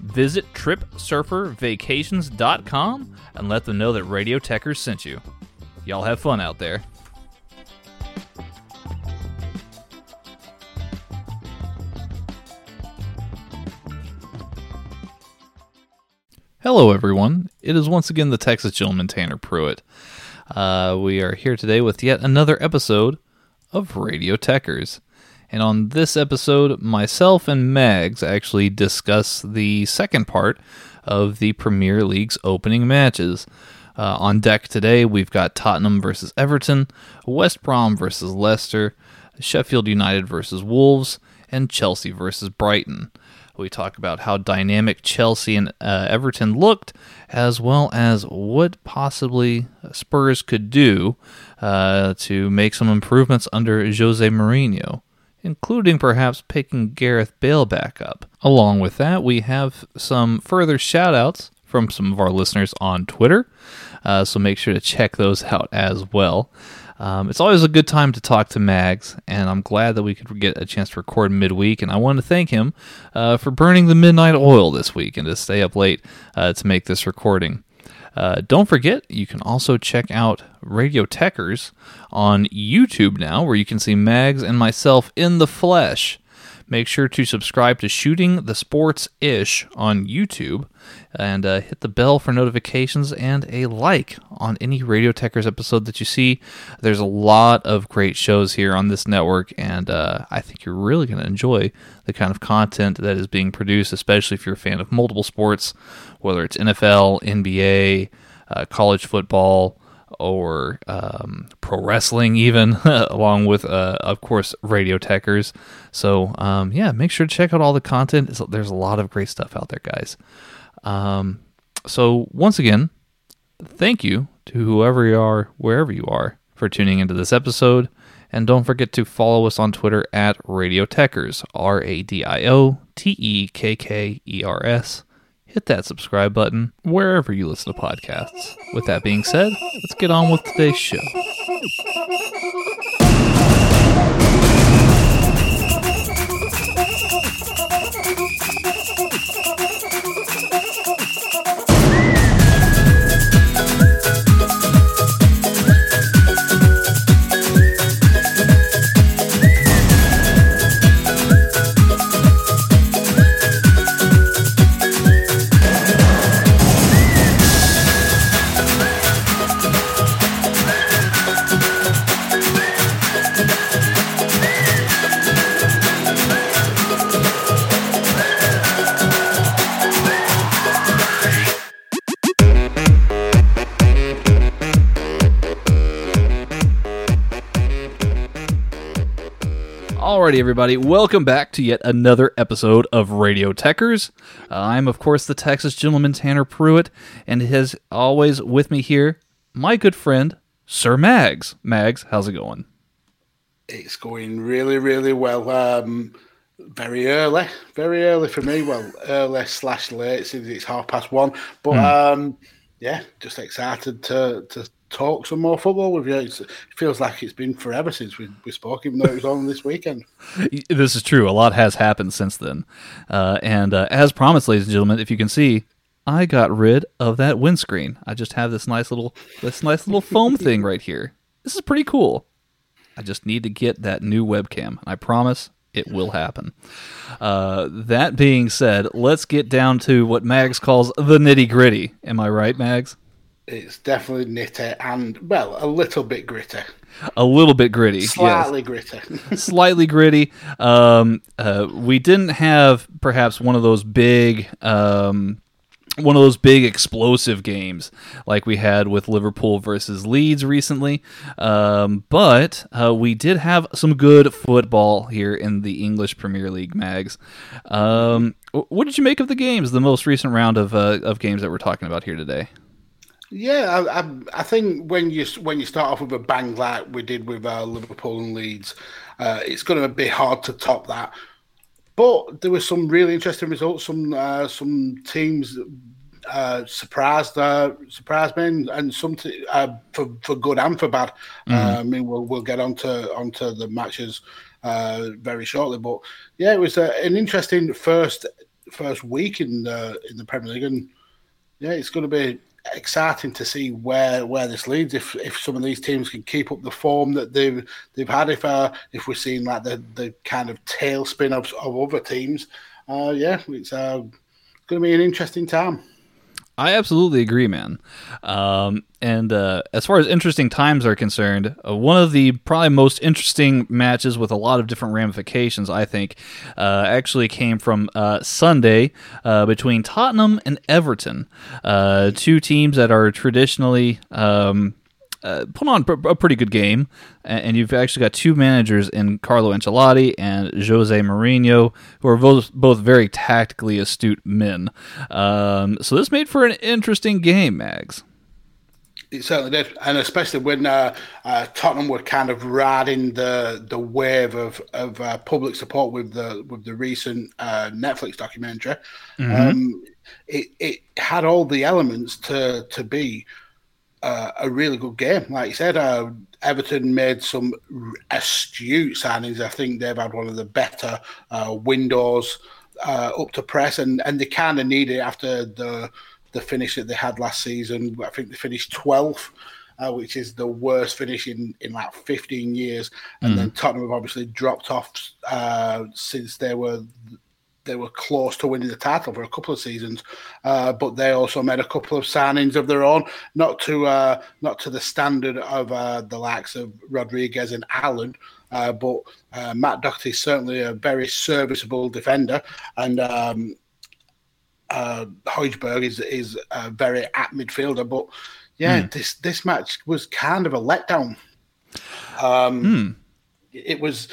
Visit TripSurferVacations.com and let them know that Radio Tekkers sent you. Y'all have fun out there. Hello, everyone. It is once again the Texas gentleman Tanner Pruitt. Uh, we are here today with yet another episode of Radio Tekkers. And on this episode, myself and Mags actually discuss the second part of the Premier League's opening matches. Uh, on deck today, we've got Tottenham versus Everton, West Brom versus Leicester, Sheffield United versus Wolves, and Chelsea versus Brighton. We talk about how dynamic Chelsea and uh, Everton looked, as well as what possibly Spurs could do uh, to make some improvements under Jose Mourinho, including perhaps picking Gareth Bale back up. Along with that, we have some further shout outs from some of our listeners on Twitter, uh, so make sure to check those out as well. Um, it's always a good time to talk to Mags, and I'm glad that we could get a chance to record midweek. And I want to thank him uh, for burning the midnight oil this week and to stay up late uh, to make this recording. Uh, don't forget, you can also check out Radio Tekkers on YouTube now, where you can see Mags and myself in the flesh. Make sure to subscribe to Shooting the Sports Ish on YouTube and uh, hit the bell for notifications and a like on any Radio Tekkers episode that you see. There's a lot of great shows here on this network, and uh, I think you're really going to enjoy the kind of content that is being produced, especially if you're a fan of multiple sports, whether it's NFL, NBA, uh, college football or um, pro wrestling, even along with, uh, of course, Radio Tekkers. So, um, yeah, make sure to check out all the content. There's a lot of great stuff out there, guys. Um, so, once again, thank you to whoever you are, wherever you are, for tuning into this episode. And don't forget to follow us on Twitter at Radio Tekkers, R A D I O T E K K E R S hit that subscribe button wherever you listen to podcasts. With that being said, let's get on with today's show. Alrighty, everybody, welcome back to yet another episode of Radio Tekkers. Uh, I'm, of course, the Texas gentleman Tanner Pruitt, and has always with me here my good friend Sir Mags. Mags, how's it going? It's going really, really well. Um, very early, very early for me. Well, early slash late since it's half past one. But mm. um, yeah, just excited to to talk some more football with you. It's, it feels like it's been forever since we, we spoke, even though it was on this weekend. This is true. A lot has happened since then. Uh, and uh, as promised, ladies and gentlemen, if you can see, I got rid of that windscreen. I just have this nice little this nice little foam thing right here. This is pretty cool. I just need to get that new webcam. I promise it will happen. Uh, that being said, let's get down to what Mags calls the nitty gritty. Am I right, Mags? It's definitely nitty and well, a little bit gritty. A little bit gritty, slightly yes. gritty, slightly gritty. Um, uh, we didn't have perhaps one of those big um, one of those big explosive games like we had with Liverpool versus Leeds recently. Um, but uh, we did have some good football here in the English Premier League mags. Um, what did you make of the games, the most recent round of uh, of games that we're talking about here today? Yeah, I, I, I, think when you when you start off with a bang like we did with uh, Liverpool and Leeds, uh, it's going to be hard to top that. But there were some really interesting results. Some uh, some teams uh, surprised uh, surprised me, and, and some t- uh, for for good and for bad. Mm. I mean, we'll we'll get onto onto the matches uh, very shortly. But yeah, it was uh, an interesting first first week in the in the Premier League, and yeah, it's going to be exciting to see where where this leads. If if some of these teams can keep up the form that they've they've had, if uh, if we're seeing like the the kind of tailspin of of other teams, uh, yeah, it's uh, going to be an interesting time. I absolutely agree, man. Um, and uh, as far as interesting times are concerned, uh, one of the probably most interesting matches with a lot of different ramifications, I think, uh, actually came from uh, Sunday uh, between Tottenham and Everton, uh, two teams that are traditionally. Um, uh, put on a pretty good game, and you've actually got two managers in Carlo Ancelotti and Jose Mourinho, who are both both very tactically astute men. Um, so this made for an interesting game, Mags. It certainly did, and especially when uh, uh, Tottenham were kind of riding the the wave of of uh, public support with the with the recent uh, Netflix documentary. Mm-hmm. Um, it it had all the elements to to be uh, a really good game. Like you said, uh, Everton made some astute signings. I think they've had one of the better uh, windows uh, up to press, and, and they kind of needed it after the the finish that they had last season. I think they finished 12th. Uh, which is the worst finish in, in like 15 years. And mm. then Tottenham have obviously dropped off uh, since they were they were close to winning the title for a couple of seasons, uh, but they also made a couple of signings of their own, not to uh, not to the standard of uh, the likes of Rodriguez and Allen. Uh, but uh, Matt Doherty is certainly a very serviceable defender, and um, uh, Højbjerg is is a very apt midfielder. But yeah, mm. this this match was kind of a letdown. Um, mm. It was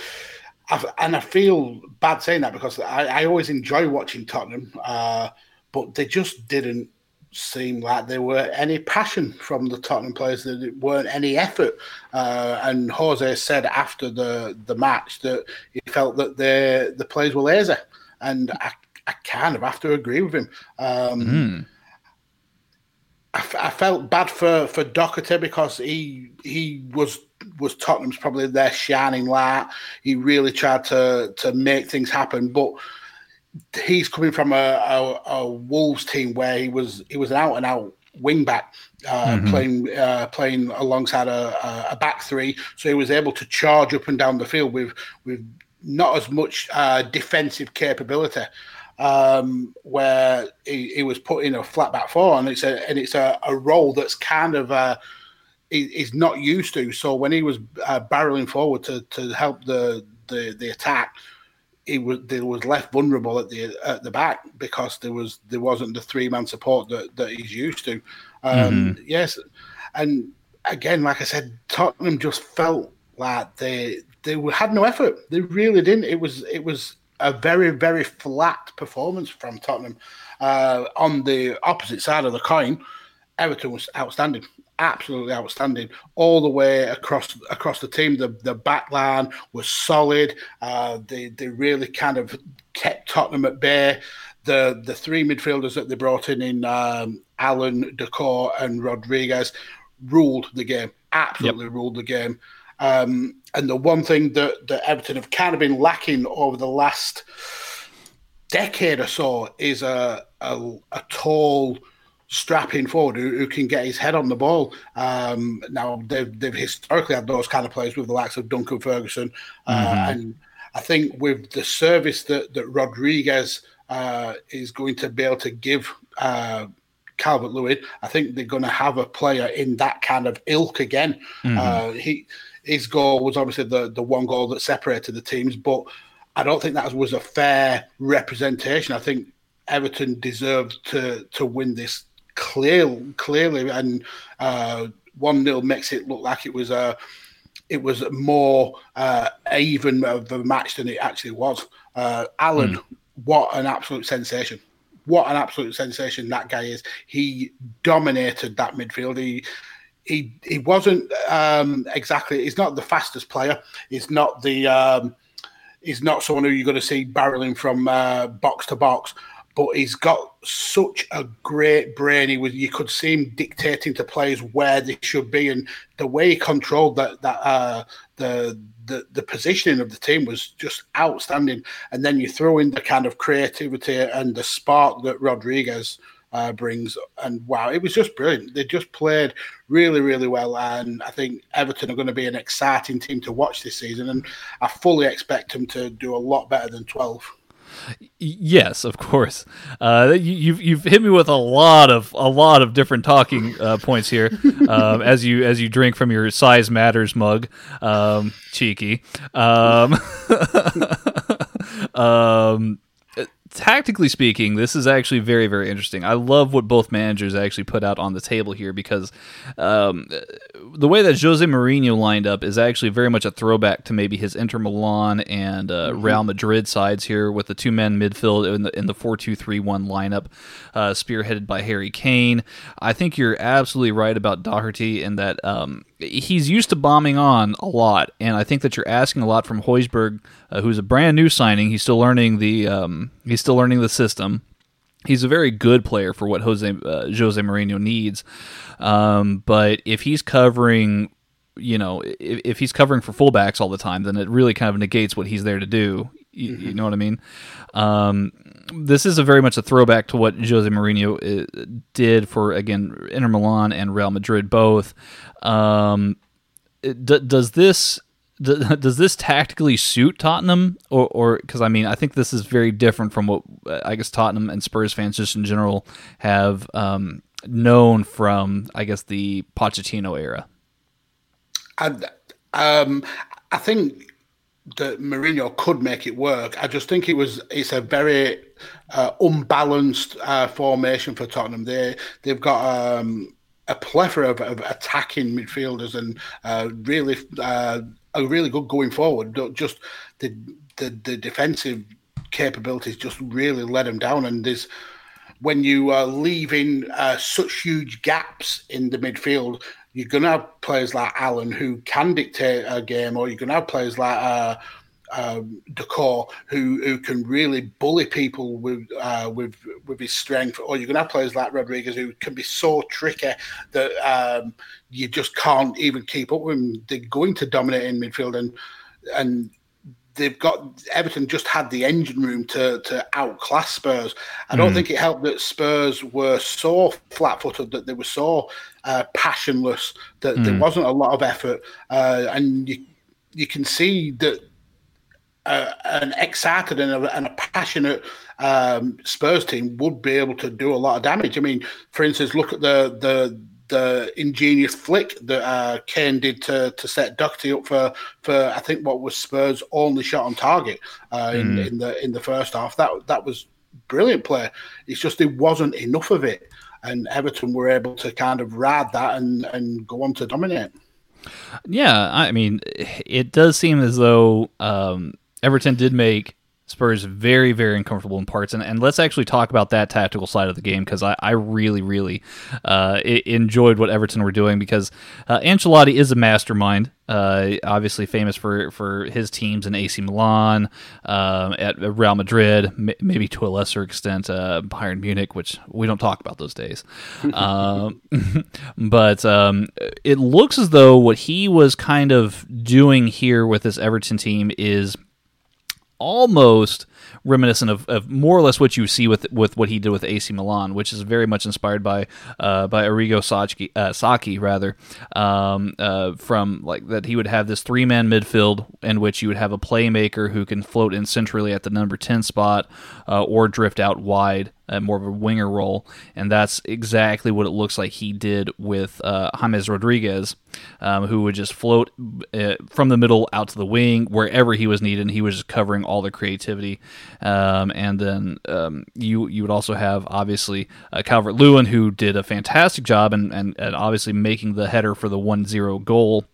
I've, and I feel bad saying that because I, I always enjoy watching Tottenham, uh, but they just didn't seem like there were any passion from the Tottenham players. There weren't any effort. Uh, and Jose said after the, the match that he felt that the the players were lazy, and I, I kind of have to agree with him. Um, mm. I, I, felt bad for for Doherty because he he was was Tottenham's probably their shining light. He really tried to to make things happen, but he's coming from a, a, a Wolves team where he was he was an out and out wing back. Uh, mm-hmm. playing uh, playing alongside a, a, back three, so he was able to charge up and down the field with with not as much uh, defensive capability um, where he, he, was put in a flat back four, and it's a and it's a, a role that's kind of uh, he's not used to. So when he was uh, barreling forward to, to help the, the the attack, he was there was left vulnerable at the at the back because there was there wasn't the three man support that, that he's used to. Um, mm-hmm. Yes, and again, like I said, Tottenham just felt like they they had no effort. They really didn't. It was it was a very, very flat performance from Tottenham. Uh, on the opposite side of the coin, Everton was outstanding, absolutely outstanding, all the way across across the team. The the back line was solid. Uh, they they really kind of kept Tottenham at bay. The the three midfielders that they brought in in um, Allen, Doucouré, and Rodriguez ruled the game. Absolutely yep. ruled the game. Um, and the one thing that, that Everton have kind of been lacking over the last decade or so is a, a, a tall, strapping forward who, who, can get his head on the ball. Um, now, they've, they've historically had those kind of players with the likes of Duncan Ferguson. Uh, mm-hmm. And I think with the service that, that Rodriguez uh, is going to be able to give uh, Calvert Lewin, I think they're going to have a player in that kind of ilk again. Mm-hmm. Uh, he his goal was obviously the the one goal that separated the teams, but I don't think that was a fair representation. I think Everton deserved to to win this clear, clearly, and uh, one 0 makes it look like it was a it was more uh, even of a match than it actually was. Uh, Allen, mm. what an absolute sensation! What an absolute sensation that guy is. He dominated that midfield. He he he wasn't um, exactly. He's not the fastest player. He's not the. Um, he's not someone who you're going to see barreling from uh, box to box but he's got such a great brain. He was you could see him dictating to players where they should be, and the way he controlled that that uh, the the the positioning of the team was just outstanding. And then you throw in the kind of creativity and the spark that Rodriguez uh, brings, and wow, it was just brilliant. They just played really, really well, and I think Everton are going to be an exciting team to watch this season, and I fully expect them to do a lot better than twelve. Yes, of course. Uh, you, you've you've hit me with a lot of a lot of different talking uh, points here um, as you as you drink from your size matters mug, um, cheeky. Um, um tactically speaking, this is actually very, very interesting. I love what both managers actually put out on the table here because um, the way that Jose Mourinho lined up is actually very much a throwback to maybe his Inter Milan and uh, mm-hmm. Real Madrid sides here with the two men midfield in the in the four two three one lineup, uh, spearheaded by Harry Kane. I think you're absolutely right about Doherty in that um, he's used to bombing on a lot, and I think that you're asking a lot from Hojbjerg, uh, who's a brand new signing. He's still learning the um, he's still learning the system. He's a very good player for what Jose uh, Jose Mourinho needs, um, but if he's covering, you know, if, if, he's covering for fullbacks all the time, then it really kind of negates what he's there to do. You, mm-hmm. you know what I mean? Um, this is a very much a throwback to what Jose Mourinho uh, did for again Inter Milan and Real Madrid both. Um, d- does this does this tactically suit Tottenham, or because I mean I think this is very different from what I guess Tottenham and Spurs fans just in general have um, known from I guess the Pochettino era. I, um, I think that Mourinho could make it work. I just think it was it's a very uh, unbalanced uh, formation for Tottenham. They they've got um, a plethora of, of, attacking midfielders and uh, really uh, a really good going forward. Just the, the the defensive capabilities just really let them down. And there's when you are leaving uh, such huge gaps in the midfield, you're going to have players like Allen who can dictate a game, or you're going to have players like uh, um, Doucouré who who can really bully people with uh, with with his strength, or you're gonna have players like Rodriguez who can be so tricky that um, you just can't even keep up with them. They're going to dominate in midfield, and and they've got Everton just had the engine room to to outclass Spurs. I don't mm. think it helped that Spurs were so flat footed that they were so uh, passionless that mm. there wasn't a lot of effort, uh, and you you can see that uh, an excited and a, and a passionate um, Spurs team would be able to do a lot of damage. I mean, for instance, look at the the the ingenious flick that uh, Kane did to, to set Doherty up for, for I think what was Spurs' only shot on target uh, mm. in, hmm. in the in the first half. That that was brilliant play. It's just there wasn't enough of it, and Everton were able to kind of ride that and and go on to dominate. Yeah, I mean, it does seem as though um, Everton did make Spurs very, very uncomfortable in parts. And, and let's actually talk about that tactical side of the game because I, I really, really uh, enjoyed what Everton were doing because uh, Ancelotti is a mastermind. Uh, obviously famous for, for his teams in AC Milan, um, at Real Madrid, m- maybe to a lesser extent uh, Bayern Munich, which we don't talk about those days. um, but um, it looks as though what he was kind of doing here with this Everton team is almost reminiscent of, of more or less what you see with with what he did with AC Milan, which is very much inspired by uh, by Arrigo Sacchi, uh, Sacchi rather, um, uh, from like that he would have this three man midfield in which you would have a playmaker who can float in centrally at the number ten spot uh, or drift out wide uh, more of a winger role, and that's exactly what it looks like he did with uh, James Rodriguez, um, who would just float uh, from the middle out to the wing wherever he was needed. And he was just covering all the creativity, um, and then um, you you would also have obviously uh, Calvert Lewin, who did a fantastic job and, and, and obviously making the header for the 1-0 goal.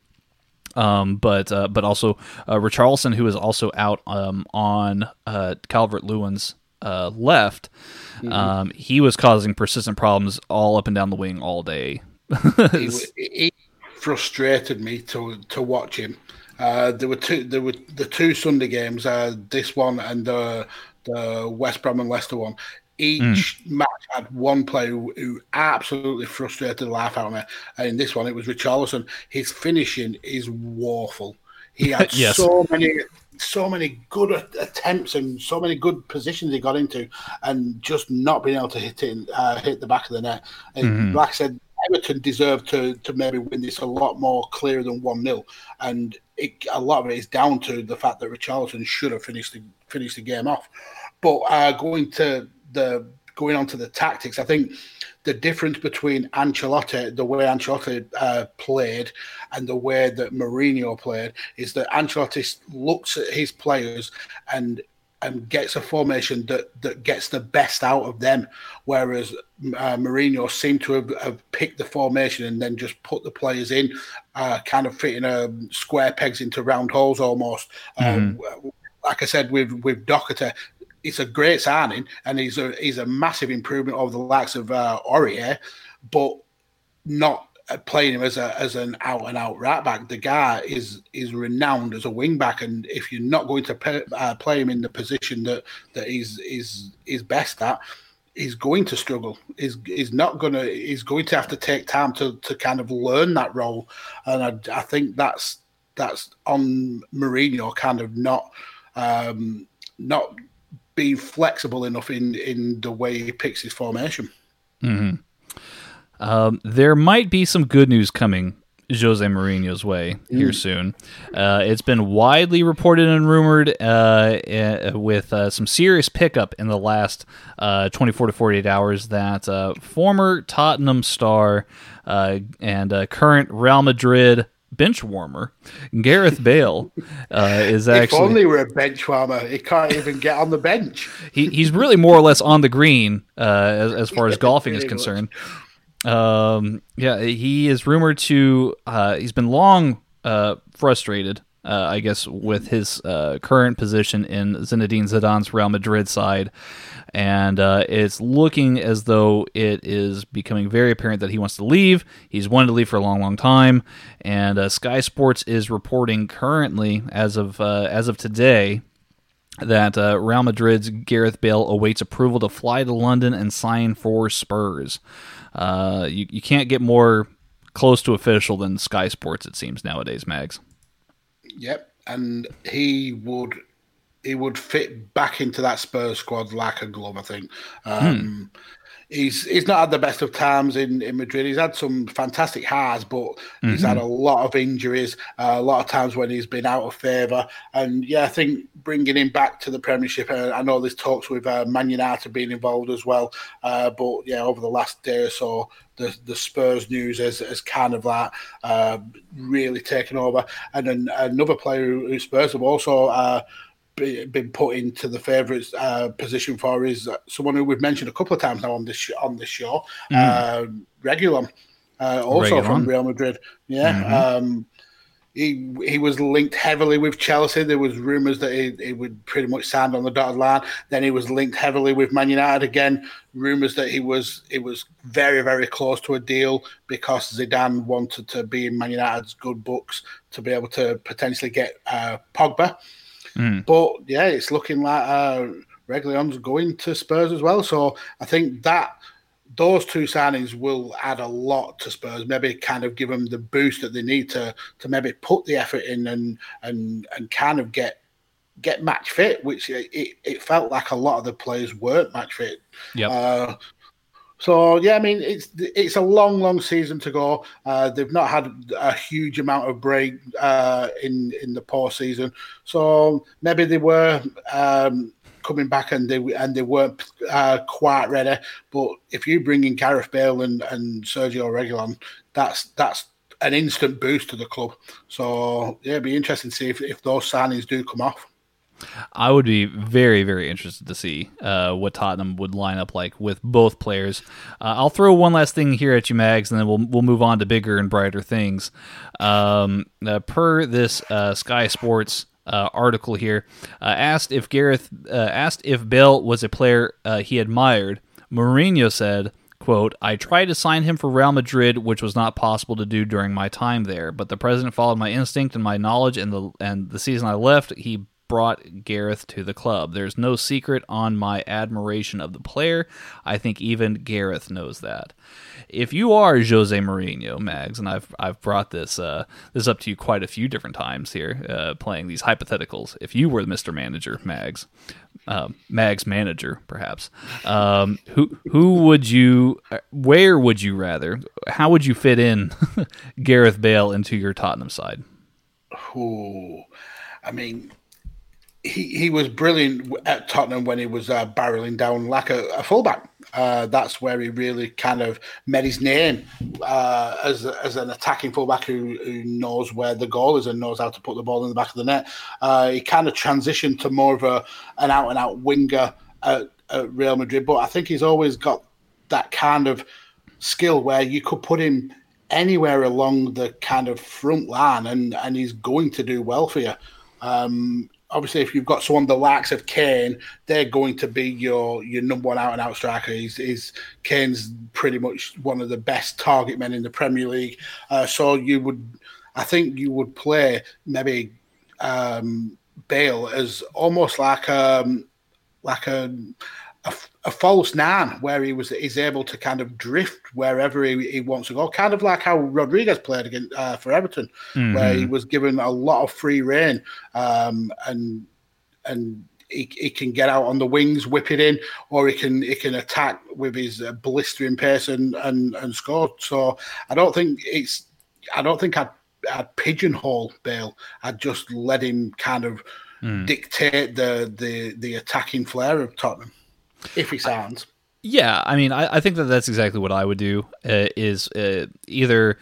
Um, but uh, but also uh, Richarlison, who is also out um, on uh, Calvert Lewin's uh, left, mm-hmm. um, he was causing persistent problems all up and down the wing all day. he, he, frustrated me to to watch him. Uh, there were two. There were the two Sunday games. Uh, this one and the the West Brom and Leicester one. Each mm. match had one player who, who, absolutely frustrated the life out of me. And in this one, it was Richarlison. His finishing is woeful. He had yes. so many so many good attempts and so many good positions he got into, and just not being able to hit it, uh, hit the back of the net. And mm-hmm. like I said, Everton deserved to to maybe win this a lot more clear than one 0 and it, a lot of it is down to the fact that Richarlison should have finished the finished the game off. But uh, going to the going on to the tactics, I think the difference between Ancelotti, the way Ancelotti uh, played, and the way that Mourinho played is that Ancelotti looks at his players and and gets a formation that that gets the best out of them, whereas uh, Mourinho seemed to have, have, picked the formation and then just put the players in, uh, kind of fitting um, square pegs into round holes almost. Mm-hmm. Um, like I said with with Doherty, it's a great signing and he's a he's a massive improvement over the likes of uh, Aurier, but not playing him as a as an out and out right back. The guy is is renowned as a wing back, and if you're not going to play, uh, play him in the position that that he's is is best at, he's going to struggle. He's he's not gonna. He's going to have to take time to to kind of learn that role, and I, I think that's that's on Mourinho kind of not um, not be flexible enough in in the way he picks his formation. Mm-hmm. Um, there might be some good news coming Jose Mourinho's way here mm. soon. Uh, it's been widely reported and rumored uh, uh, with uh, some serious pickup in the last uh, 24 to 48 hours that uh, former Tottenham star and current Real Madrid bench warmer. Gareth Bale uh, is actually. If only we're a bench warmer, he can't even get on the bench. he, he's really more or less on the green uh, as, as far as golfing is concerned. Um, yeah, he is rumored to. Uh, he's been long uh, frustrated. Uh, I guess with his uh, current position in Zinedine Zidane's Real Madrid side, and uh, it's looking as though it is becoming very apparent that he wants to leave. He's wanted to leave for a long, long time, and uh, Sky Sports is reporting currently, as of uh, as of today, that uh, Real Madrid's Gareth Bale awaits approval to fly to London and sign for Spurs. Uh, you you can't get more close to official than Sky Sports, it seems nowadays, Mags. Yep, and he would he would fit back into that Spurs squad like a glove. I think. Um, hmm. He's he's not had the best of times in, in Madrid. He's had some fantastic highs, but mm-hmm. he's had mm-hmm. a lot of injuries, uh, a lot of times when he's been out of favour. And yeah, I think bringing him back to the Premiership. Uh, I know there's talks with uh, Man United being involved as well, uh, but yeah, over the last day or so, the the Spurs news has, has kind of like uh, really taken over. And then another player who Spurs have also uh, been put into the favourites uh, position for is someone who we've mentioned a couple of times now on this sh- on this show, mm. uh, Reguilon, uh, also Reguilon. from Real Madrid. Yeah, mm-hmm. um, he he was linked heavily with Chelsea. There was rumours that he, he, would pretty much sign on the dotted line. Then he was linked heavily with Man United again. Rumours that he was he was very very close to a deal because Zidane wanted to be in Man United's good books to be able to potentially get uh, Pogba. Mm. But yeah, it's looking like uh, Reguilon's going to Spurs as well. So I think that those two signings will add a lot to Spurs. Maybe kind of give them the boost that they need to to maybe put the effort in and and and kind of get get match fit, which it, it felt like a lot of the players weren't match fit. Yeah. Uh, so yeah, I mean it's it's a long, long season to go. Uh, they've not had a huge amount of break uh, in in the post season, so maybe they were um, coming back and they and they weren't uh, quite ready. But if you bring in Gareth Bale and, and Sergio Reguilon, that's that's an instant boost to the club. So yeah, it'd be interesting to see if, if those signings do come off. I would be very, very interested to see uh, what Tottenham would line up like with both players. Uh, I'll throw one last thing here at you, Mags, and then we'll we'll move on to bigger and brighter things. Um, uh, per this uh, Sky Sports uh, article here, uh, asked if Gareth asked if Bale was a player he admired. Mourinho said. Quote, I tried to sign him for Real Madrid, which was not possible to do during my time there, but the president followed my instinct and my knowledge, and the and the season I left, he brought Gareth to the club. There's no secret on my admiration of the player. I think even Gareth knows that. If you are Jose Mourinho, Mags, and I've I've brought this uh, this up to you quite a few different times here, uh, playing these hypotheticals. If you were Mr. Manager, Mags, um, Mags manager, perhaps, um, who who would you, where would you rather, how would you fit in Gareth Bale into your Tottenham side? Oh, I mean, he, he was brilliant at Tottenham when he was uh, barreling down like a, a fullback. Uh, that's where he really kind of made his name uh, as as an attacking fullback who, who knows where the goal is and knows how to put the ball in the back of the net. Uh, he kind of transitioned to more of a an out and out winger at, at Real Madrid, but I think he's always got that kind of skill where you could put him anywhere along the kind of front line and and he's going to do well for you. Um, obviously, if you've got someone the likes of Kane, they're going to be your your number one out and out striker. He's, he's Kane's pretty much one of the best target men in the Premier League. Uh, so you would, I think, you would play maybe um, Bale as almost like um, like a a, a, false nine where he was is able to kind of drift wherever he, he wants to go, kind of like how Rodriguez played against uh, for Everton, mm-hmm. where he was given a lot of free reign um, and and he, he, can get out on the wings, whip it in, or he can he can attack with his uh, blistering pace and, and and score. So I don't think it's I don't think I'd, I'd pigeonhole Bale. I'd just let him kind of mm. dictate the the the attacking flair of Tottenham if he sounds. Yeah, I mean, I, I, think that that's exactly what I would do. Uh, is uh, either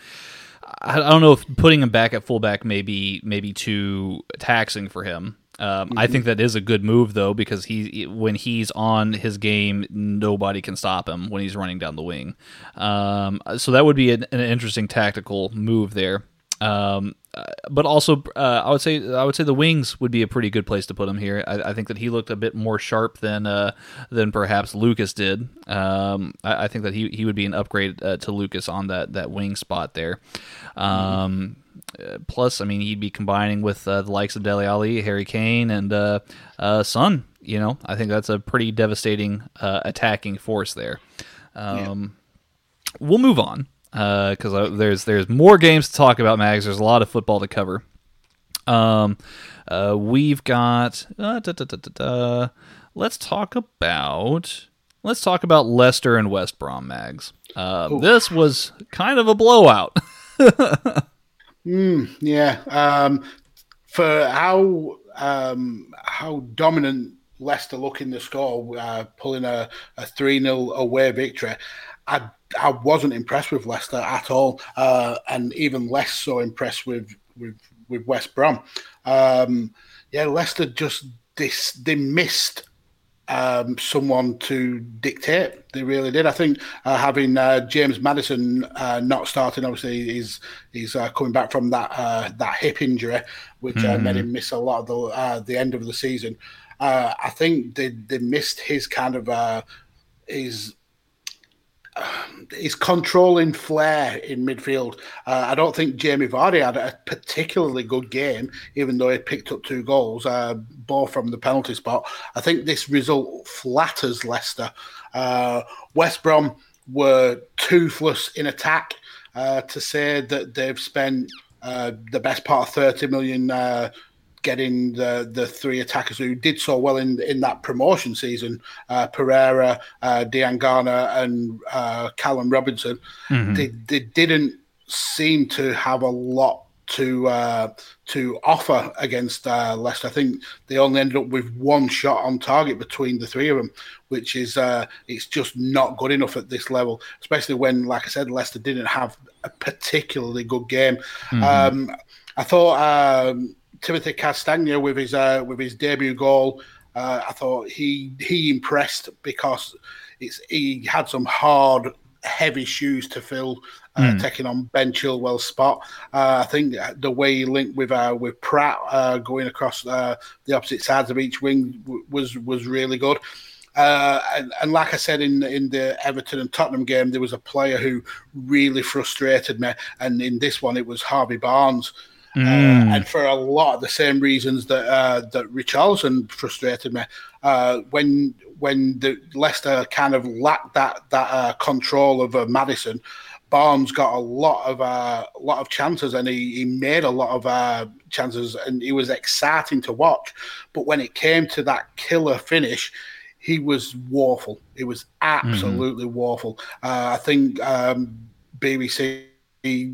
I, I, don't know if putting him back at fullback may be maybe too taxing for him. Um, mm-hmm. I think that is a good move though because he when he's on his game, nobody can stop him when he's running down the wing. Um, so that would be an, an interesting tactical move there. Um, uh, but also, uh, I would say I would say the wings would be a pretty good place to put him here. I, I think that he looked a bit more sharp than uh, than perhaps Lucas did. Um, I, I, think that he, he would be an upgrade uh, to Lucas on that that wing spot there. Um, mm-hmm. plus, I mean, he'd be combining with uh, the likes of Dele Alli, Harry Kane, and Son. You know, I think that's a pretty devastating attacking force there. Um, yeah. We'll move on because uh, there's there's more games to talk about, Mags. There's a lot of football to cover. Um, uh, we've got. Uh, da, da, da, let's talk about. Let's talk about Leicester and West Brom, Mags. Uh, this was kind of a blowout. mm, yeah. Um, for how um, how dominant Leicester look in the score, uh, pulling a, a 3 0 away victory, I I wasn't impressed with Leicester at all, uh, and even less so impressed with with with West Brom. Um, yeah, Leicester just this they missed um, someone to dictate. They really did. I think uh, having uh, James Maddison uh, not starting, obviously, he's he's uh, coming back from that uh, that hip injury, which mm-hmm. made him miss a lot of the the end of the season. I think they they missed his kind of his his controlling flair in midfield. Uh, I don't think Jamie Vardy had a particularly good game, even though he picked up two goals, uh, both from the penalty spot. I think this result flatters Leicester. Uh, West Brom were toothless in attack. Uh, to say that they've spent uh, the best part of 30 million uh, getting the the three attackers who did so well in in that promotion season, uh, Pereira, uh, Diangana, and uh, Callum Robinson, mm-hmm. they, they didn't seem to have a lot to uh, to offer against uh, Leicester. I think they only ended up with one shot on target between the three of them, which is uh, it's just not good enough at this level, especially when, like I said, Leicester didn't have a particularly good game. Mm-hmm. Um, I thought um, Timothy Castagne with his uh, with his debut goal. Uh, I thought he he impressed because it's he had some hard, heavy shoes to fill uh, mm. taking on Ben Chilwell's spot. Uh, I think the way he linked with uh, with Praet uh, going across uh, the opposite sides of each wing w- was was really good. Uh, and, and, like I said in in the Everton and Tottenham game, there was a player who really frustrated me, and in this one it was Harvey Barnes. Mm. Uh, and for a lot of the same reasons that uh, that Richarlison frustrated me, uh, when when the Leicester kind of lacked that that control of Maddison, Barnes got a lot of uh, a lot of chances, and he, he made a lot of uh, chances, and he was exciting to watch. But when it came to that killer finish, he was woeful. It was absolutely mm-hmm. woeful. Uh, I think um, BBC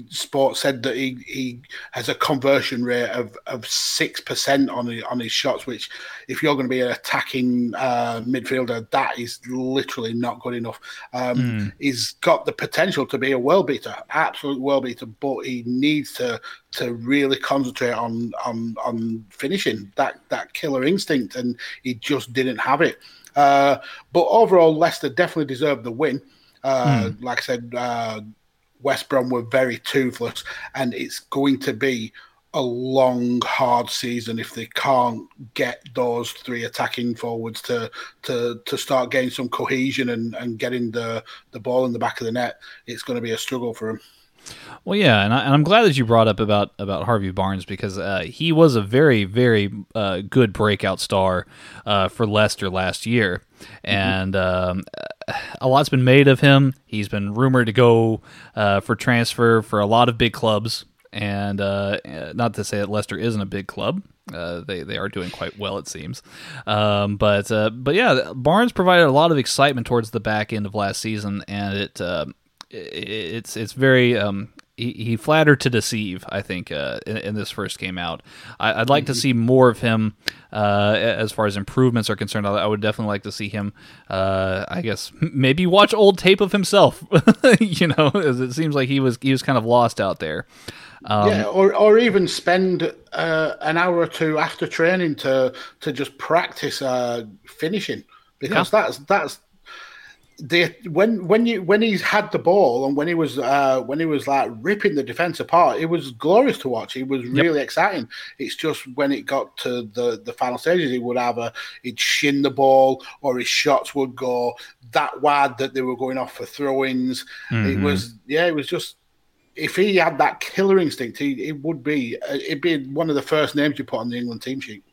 Sports said that he, he has a conversion rate of of six percent on his, on his shots, which if you're going to be an attacking uh, midfielder, that is literally not good enough. Um, mm. He's got the potential to be a world beater, absolute world beater, but he needs to to really concentrate on on on finishing that that killer instinct, and he just didn't have it. Uh, but overall, Leicester definitely deserved the win. Uh, mm. Like I said, uh, West Brom were very toothless, and it's going to be a long, hard season if they can't get those three attacking forwards to to to start getting some cohesion and, and getting the, the ball in the back of the net. It's going to be a struggle for them. Well, yeah, and, I, am glad that you brought up about about Harvey Barnes because uh, he was a very very uh, good breakout star uh, for Leicester last year, mm-hmm. and um, a lot's been made of him. He's been rumored to go uh, for transfer for a lot of big clubs, and uh, not to say that Leicester isn't a big club. Uh, they they are doing quite well, it seems. Um, but but yeah, Barnes provided a lot of excitement towards the back end of last season, and it it's it's very um, he, he flattered to deceive. I think uh, in, in, this first game out, I, would like mm-hmm. to see more of him uh, as far as improvements are concerned. I, I would definitely like to see him. Uh, I guess maybe watch old tape of himself. you know, as it seems like he was he was kind of lost out there. Um, yeah, or or even spend uh, an hour or two after training to to just practice uh, finishing because yeah. that's that's the when when you when he's had the ball and when he was uh when he was like ripping the defense apart, it was glorious to watch. It was really yep. exciting. It's just when it got to the the final stages, he would have a he'd shin the ball or his shots would go that wide that they were going off for throw-ins. Mm-hmm. It was yeah, it was just if he had that killer instinct, he it would be it'd be one of the first names you put on the England team sheet.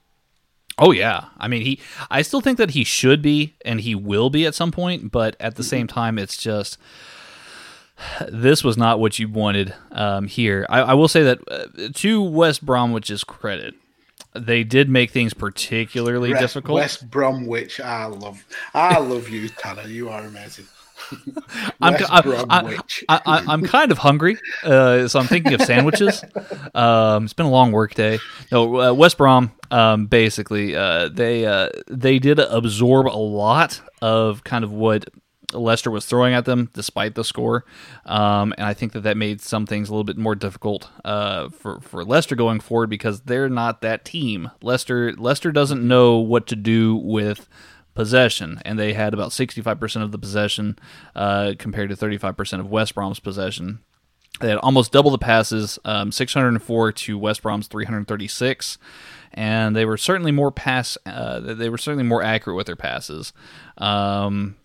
Oh yeah, I mean he. I still think that he should be, and he will be at some point. But at the mm-hmm. same time, it's just this was not what you wanted um, here. I, I, will say that uh, to West Bromwich's credit, they did make things particularly West, difficult. West Bromwich, I love, I love you, Tanner. You are amazing. I'm, I'm, I, am kind of hungry, uh, so I'm thinking of sandwiches. Um, it's been a long work day. No, uh, West Brom, um, basically, uh, they uh, they did absorb a lot of kind of what Leicester was throwing at them, despite the score. Um, and I think that that made some things a little bit more difficult uh, for for Leicester going forward because they're not that team. Leicester Leicester doesn't know what to do with possession, and they had about 65% of the possession uh, compared to 35% of West Brom's possession. They had almost double the passes, um, 604 to West Brom's 336, and they were certainly more pass. Uh, they were certainly more accurate with their passes. Um,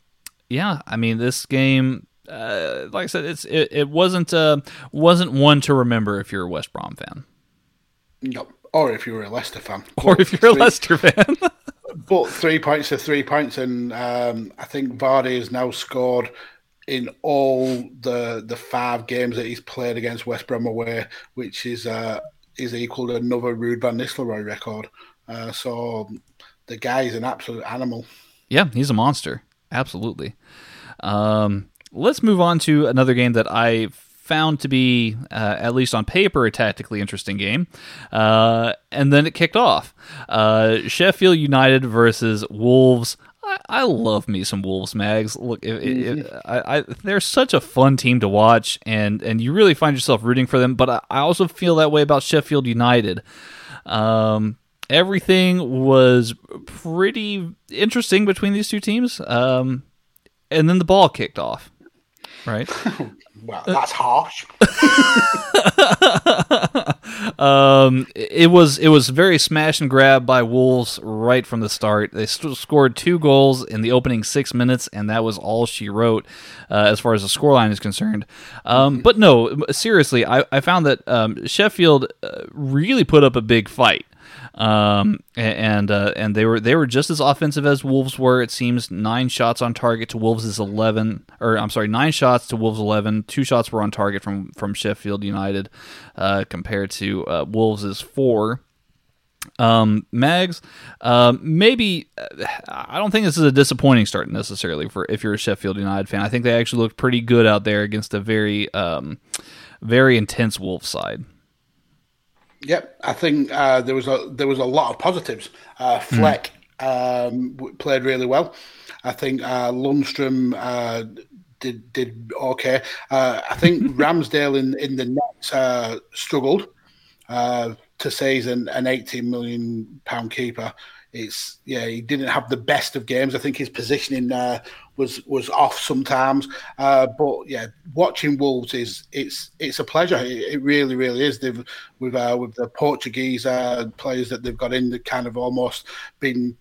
yeah, I mean this game, uh, like I said, it's it, it wasn't uh, wasn't one to remember if you're a West Brom fan. No, or if you were a Leicester fan, or if you're a Leicester fan. but three points are three points, and um, I think Vardy has now scored in all the the five games that he's played against West Brom away, which is uh, is equal to another Ruud van Nistelrooy record. Uh, so the guy is an absolute animal. Yeah, he's a monster. Absolutely. Um, let's move on to another game that I found to be, uh, at least on paper, a tactically interesting game. Uh, and then it kicked off. Uh, Sheffield United versus Wolves. I, love me some Wolves mags. Look, it, it, mm-hmm. I, I, they're such a fun team to watch, and and you really find yourself rooting for them. But I, I also feel that way about Sheffield United. Um, everything was pretty interesting between these two teams. Um, and then the ball kicked off, right? well, that's harsh. um, it was it was very smash and grab by Wolves right from the start. They st- scored two goals in the opening six minutes, and that was all she wrote uh, as far as the scoreline is concerned. Um, mm-hmm. but no, seriously, I, I found that um, Sheffield uh, really put up a big fight. Um, and uh, and they were they were just as offensive as Wolves were. It seems nine shots on target to Wolves is eleven, or I'm sorry, nine shots to Wolves eleven. Two shots were on target from from Sheffield United, uh, compared to uh, Wolves is four. Um, Mags, um, maybe I don't think this is a disappointing start necessarily for if you're a Sheffield United fan. I think they actually looked pretty good out there against a very um, very intense Wolves side. Yep, I think uh, there was a there was a lot of positives. Uh. Fleck mm. um, played really well. I think uh, Lundstram uh, did did okay. Uh, I think Ramsdale in in the net uh, struggled. to say he's an, an 18 million pound keeper, it's yeah he didn't have the best of games. I think his positioning uh, was was off sometimes. Uh, but yeah, watching Wolves is it's it's a pleasure. It, it really really is. They've with uh, with the Portuguese uh, players that they've got in, that kind of almost been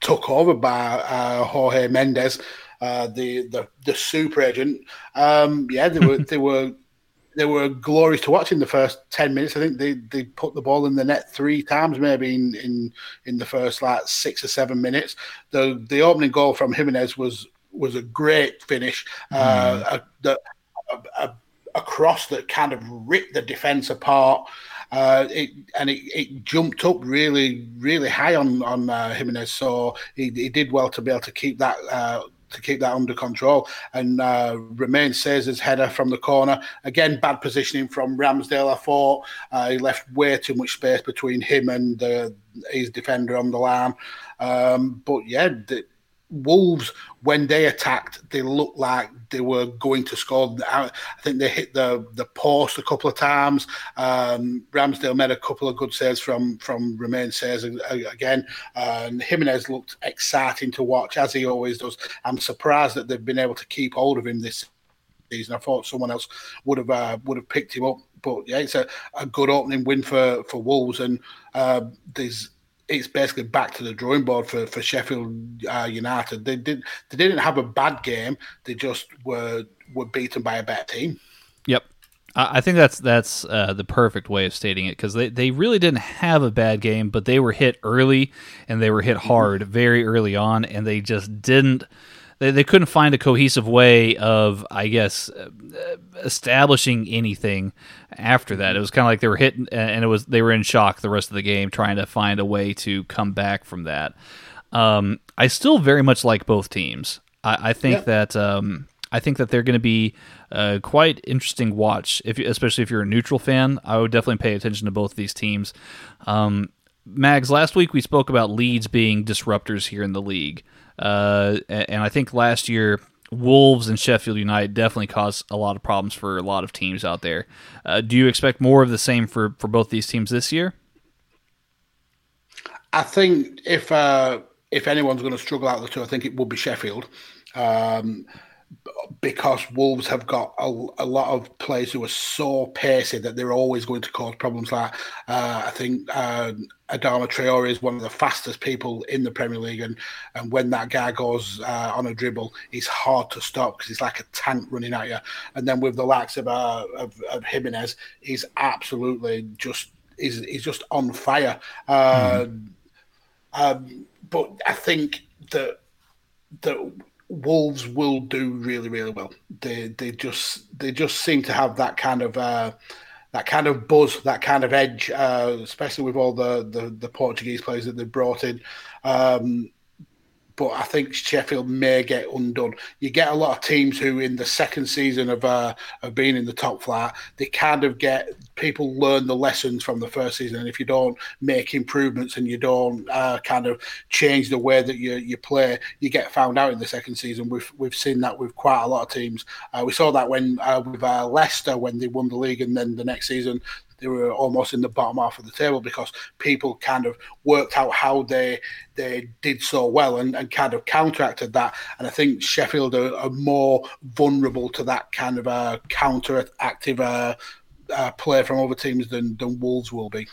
took over by uh, Jorge Mendes. Uh, the the the super agent, um, yeah, they were they were they were glorious to watch in the first 10 minutes. I think they, they put the ball in the net three times, maybe in, in, in the first like six or seven minutes. The the opening goal from Jimenez was was a great finish. Mm. Uh, a, a, a, a, cross that kind of ripped the defence apart. Uh, it, and it, it, jumped up really, really high on on uh, Jimenez. So he, he, did well to be able to keep that uh, to keep that under control. And uh, Romain Saïss's header from the corner. Again, bad positioning from Ramsdale, I thought. Uh, he left way too much space between him and uh, his defender on the line. Um, but yeah, the, Wolves, when they attacked, they looked like they were going to score. I think they hit the the post a couple of times. Um, Ramsdale made a couple of good saves from from Romain Saïss again. And Jimenez looked exciting to watch, as he always does. I'm surprised that they've been able to keep hold of him this season. I thought someone else would have uh, would have picked him up. But yeah, it's a, a good opening win for, for Wolves, and uh, there's it's basically back to the drawing board for for Sheffield uh, United. They did they didn't have a bad game. They just were were beaten by a better team. Yep. I think that's that's uh, the perfect way of stating it because they, they really didn't have a bad game, but they were hit early and they were hit mm-hmm. hard very early on, and they just didn't they, they couldn't find a cohesive way of, I guess, uh, establishing anything after that. It was kind of like they were hit, and it was they were in shock the rest of the game, trying to find a way to come back from that. Um, I still very much like both teams. I, I think yeah. that um, I think that they're going to be a quite interesting watch, if especially if you're a neutral fan. I would definitely pay attention to both of these teams. Um, Mags, last week we spoke about Leeds being disruptors here in the league. Uh, and I think last year, Wolves and Sheffield United definitely caused a lot of problems for a lot of teams out there. Uh, do you expect more of the same for, for both these teams this year? I think if uh, if anyone's going to struggle out of the two, I think it will be Sheffield. Um, because Wolves have got a, a, lot of players who are so pacey that they're always going to cause problems. Like uh, I think uh, Adama Traore is one of the fastest people in the Premier League, and, and when that guy goes uh, on a dribble, he's hard to stop because he's like a tank running at you. And then with the likes of, uh, of, of Jimenez, he's absolutely just he's, he's just on fire. Mm. Um, but I think that that Wolves will do really, really well. They they just they just seem to have that kind of uh, that kind of buzz, that kind of edge, uh, especially with all the, the, the Portuguese players that they've brought in. Um, but I think Sheffield may get undone. You get a lot of teams who, in the second season of uh, of being in the top flight, they kind of get people learn the lessons from the first season, and if you don't make improvements and you don't uh, kind of change the way that you you play, you get found out in the second season. We've we've seen that with quite a lot of teams. Uh, we saw that when uh, with uh, Leicester when they won the league, and then the next season they were almost in the bottom half of the table because people kind of worked out how they they did so well and, and kind of counteracted that. And I think Sheffield are, are more vulnerable to that kind of uh, counteractive uh, uh, play from other teams than, than Wolves will be.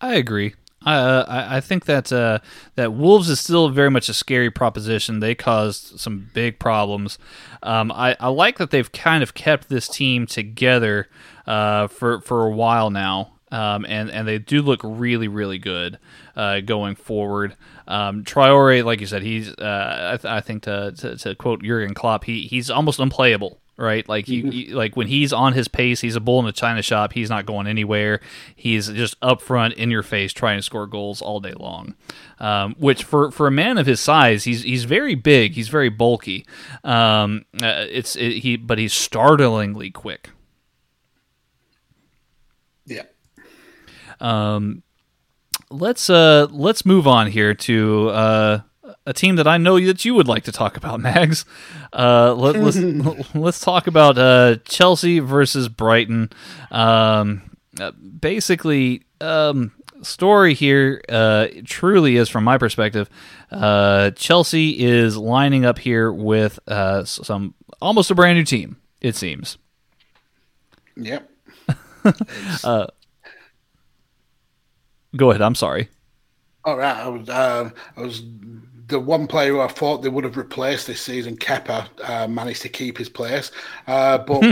I agree. Uh, I, I think that uh, that Wolves is still very much a scary proposition. They caused some big problems. Um, I, I, like that they've kind of kept this team together uh, for for a while now, um, and and they do look really really good uh, going forward. Um, Traore, like you said, he's uh, I, th- I, think to, to, to quote Jurgen Klopp, he he's almost unplayable right? Like you, you, like when he's on his pace, he's a bull in a china shop. He's not going anywhere. He's just up front, in your face, trying to score goals all day long. Um, which for for a man of his size, he's he's very big. He's very bulky. Um, uh, it's it, he, but he's startlingly quick. Yeah. Um, let's uh let's move on here to uh a team that I know that you would like to talk about, Mags. Uh, let, us let's, let's talk about uh, Chelsea versus Brighton. Um, uh, basically, um, story here uh, truly is from my perspective. Uh, Chelsea is lining up here with uh, some almost a brand new team. It seems. Yep. go ahead. I'm sorry. All right, I was, I was the one player who I thought they would have replaced this season, Kepa, uh, managed to keep his place. Uh, but hmm.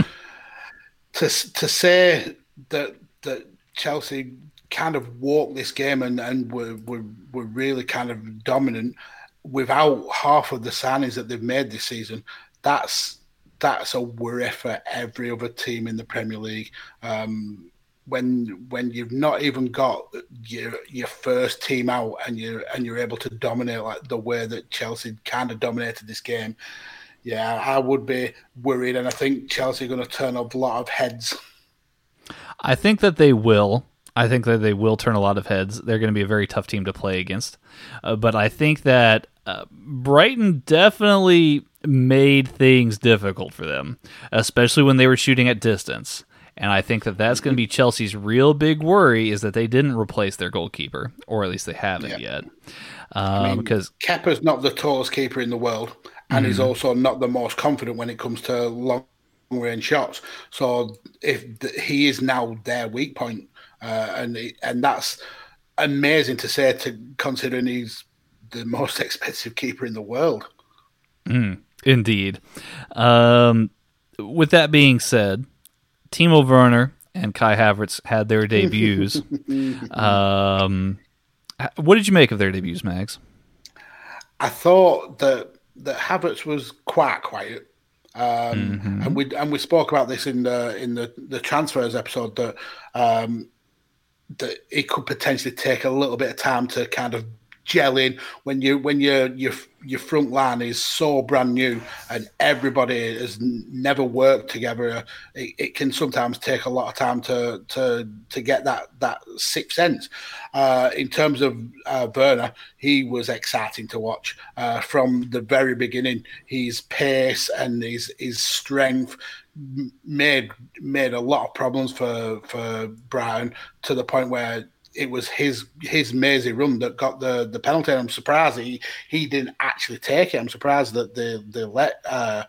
to to say that that Chelsea kind of walked this game and, and were, were were really kind of dominant without half of the signings that they've made this season, that's that's a worry for every other team in the Premier League. Um, when when you've not even got your your first team out and you and you're able to dominate like the way that Chelsea kind of dominated this game, yeah, I would be worried, and I think Chelsea are going to turn a lot of heads. I think that they will. I think that they will turn a lot of heads. They're going to be a very tough team to play against, uh, but I think that uh, Brighton definitely made things difficult for them, especially when they were shooting at distance. And I think that that's going to be Chelsea's real big worry is that they didn't replace their goalkeeper, or at least they haven't yeah. yet. Um, I mean, because Kepa's not the tallest keeper in the world, and mm-hmm. he's also not the most confident when it comes to long range shots. So if the, he is now their weak point, uh, and and that's amazing to say to considering he's the most expensive keeper in the world. Mm, indeed. Um, with that being said, Timo Werner and Kai Havertz had their debuts. um, what did you make of their debuts, Mags? I thought that that Havertz was quite quiet. Um, mm-hmm. and we and we spoke about this in the in the, the transfers episode that um, that it could potentially take a little bit of time to kind of gelling when you when your your your front line is so brand new and everybody has never worked together. It, it, can sometimes take a lot of time to to to get that that sixth sense. Uh, in terms of uh, Werner, he was exciting to watch uh, from the very beginning. His pace and his his strength made made a lot of problems for for Brighton to the point where it was his his mazy run that got the the penalty. I'm surprised he he didn't actually take it. I'm surprised that they they let uh,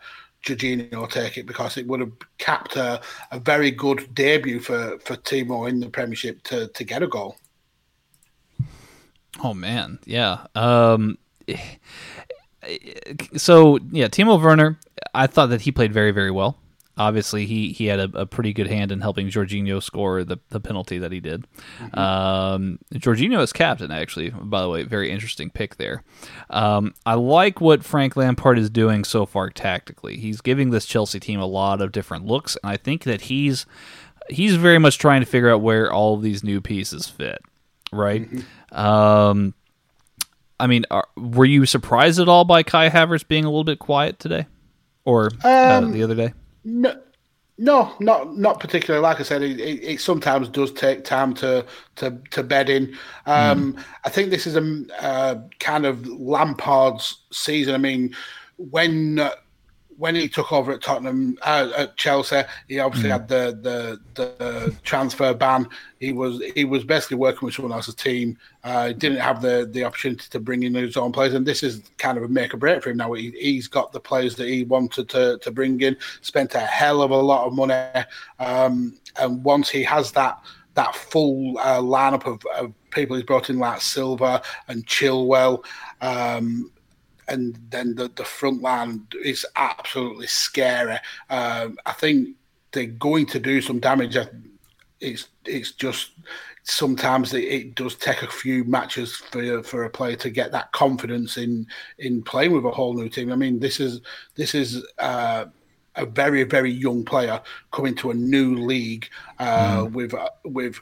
Jorginho take it because it would have capped a, a very good debut for for Timo in the Premiership to to get a goal. Oh man, yeah. Um, so yeah, Timo Werner. I thought that he played very very well obviously he he had a, a, pretty good hand in helping Jorginho score the, the penalty that he did. Mm-hmm. Um, Jorginho is captain, actually. By the way, very interesting pick there. Um, I like what Frank Lampard is doing so far tactically. He's giving this Chelsea team a lot of different looks, and I think that he's he's very much trying to figure out where all of these new pieces fit. Right. Mm-hmm. Um, I mean, are, were you surprised at all by Kai Havertz being a little bit quiet today, or uh, Um, the other day? No, no, not not particularly. Like I said, it, it, it sometimes does take time to to to bed in. Um, I think this is a uh, kind of Lampard's season. I mean, when when he took over at Tottenham uh, at Chelsea, he obviously had the, the the transfer ban. He was he was basically working with someone else's team. Uh, didn't have the the opportunity to bring in his own players, and this is kind of a make or break for him now. He, he's got the players that he wanted to to bring in. Spent a hell of a lot of money, um, and once he has that that full uh, lineup of, of people he's brought in like Silva and Chilwell. Um, and then the, the front line is absolutely scary. Um, I think they're going to do some damage. It's it's just sometimes it, it, does take a few matches for for a player to get that confidence in in playing with a whole new team. I mean, this is this is. Uh, a very very young player coming to a new league uh, mm. with uh, with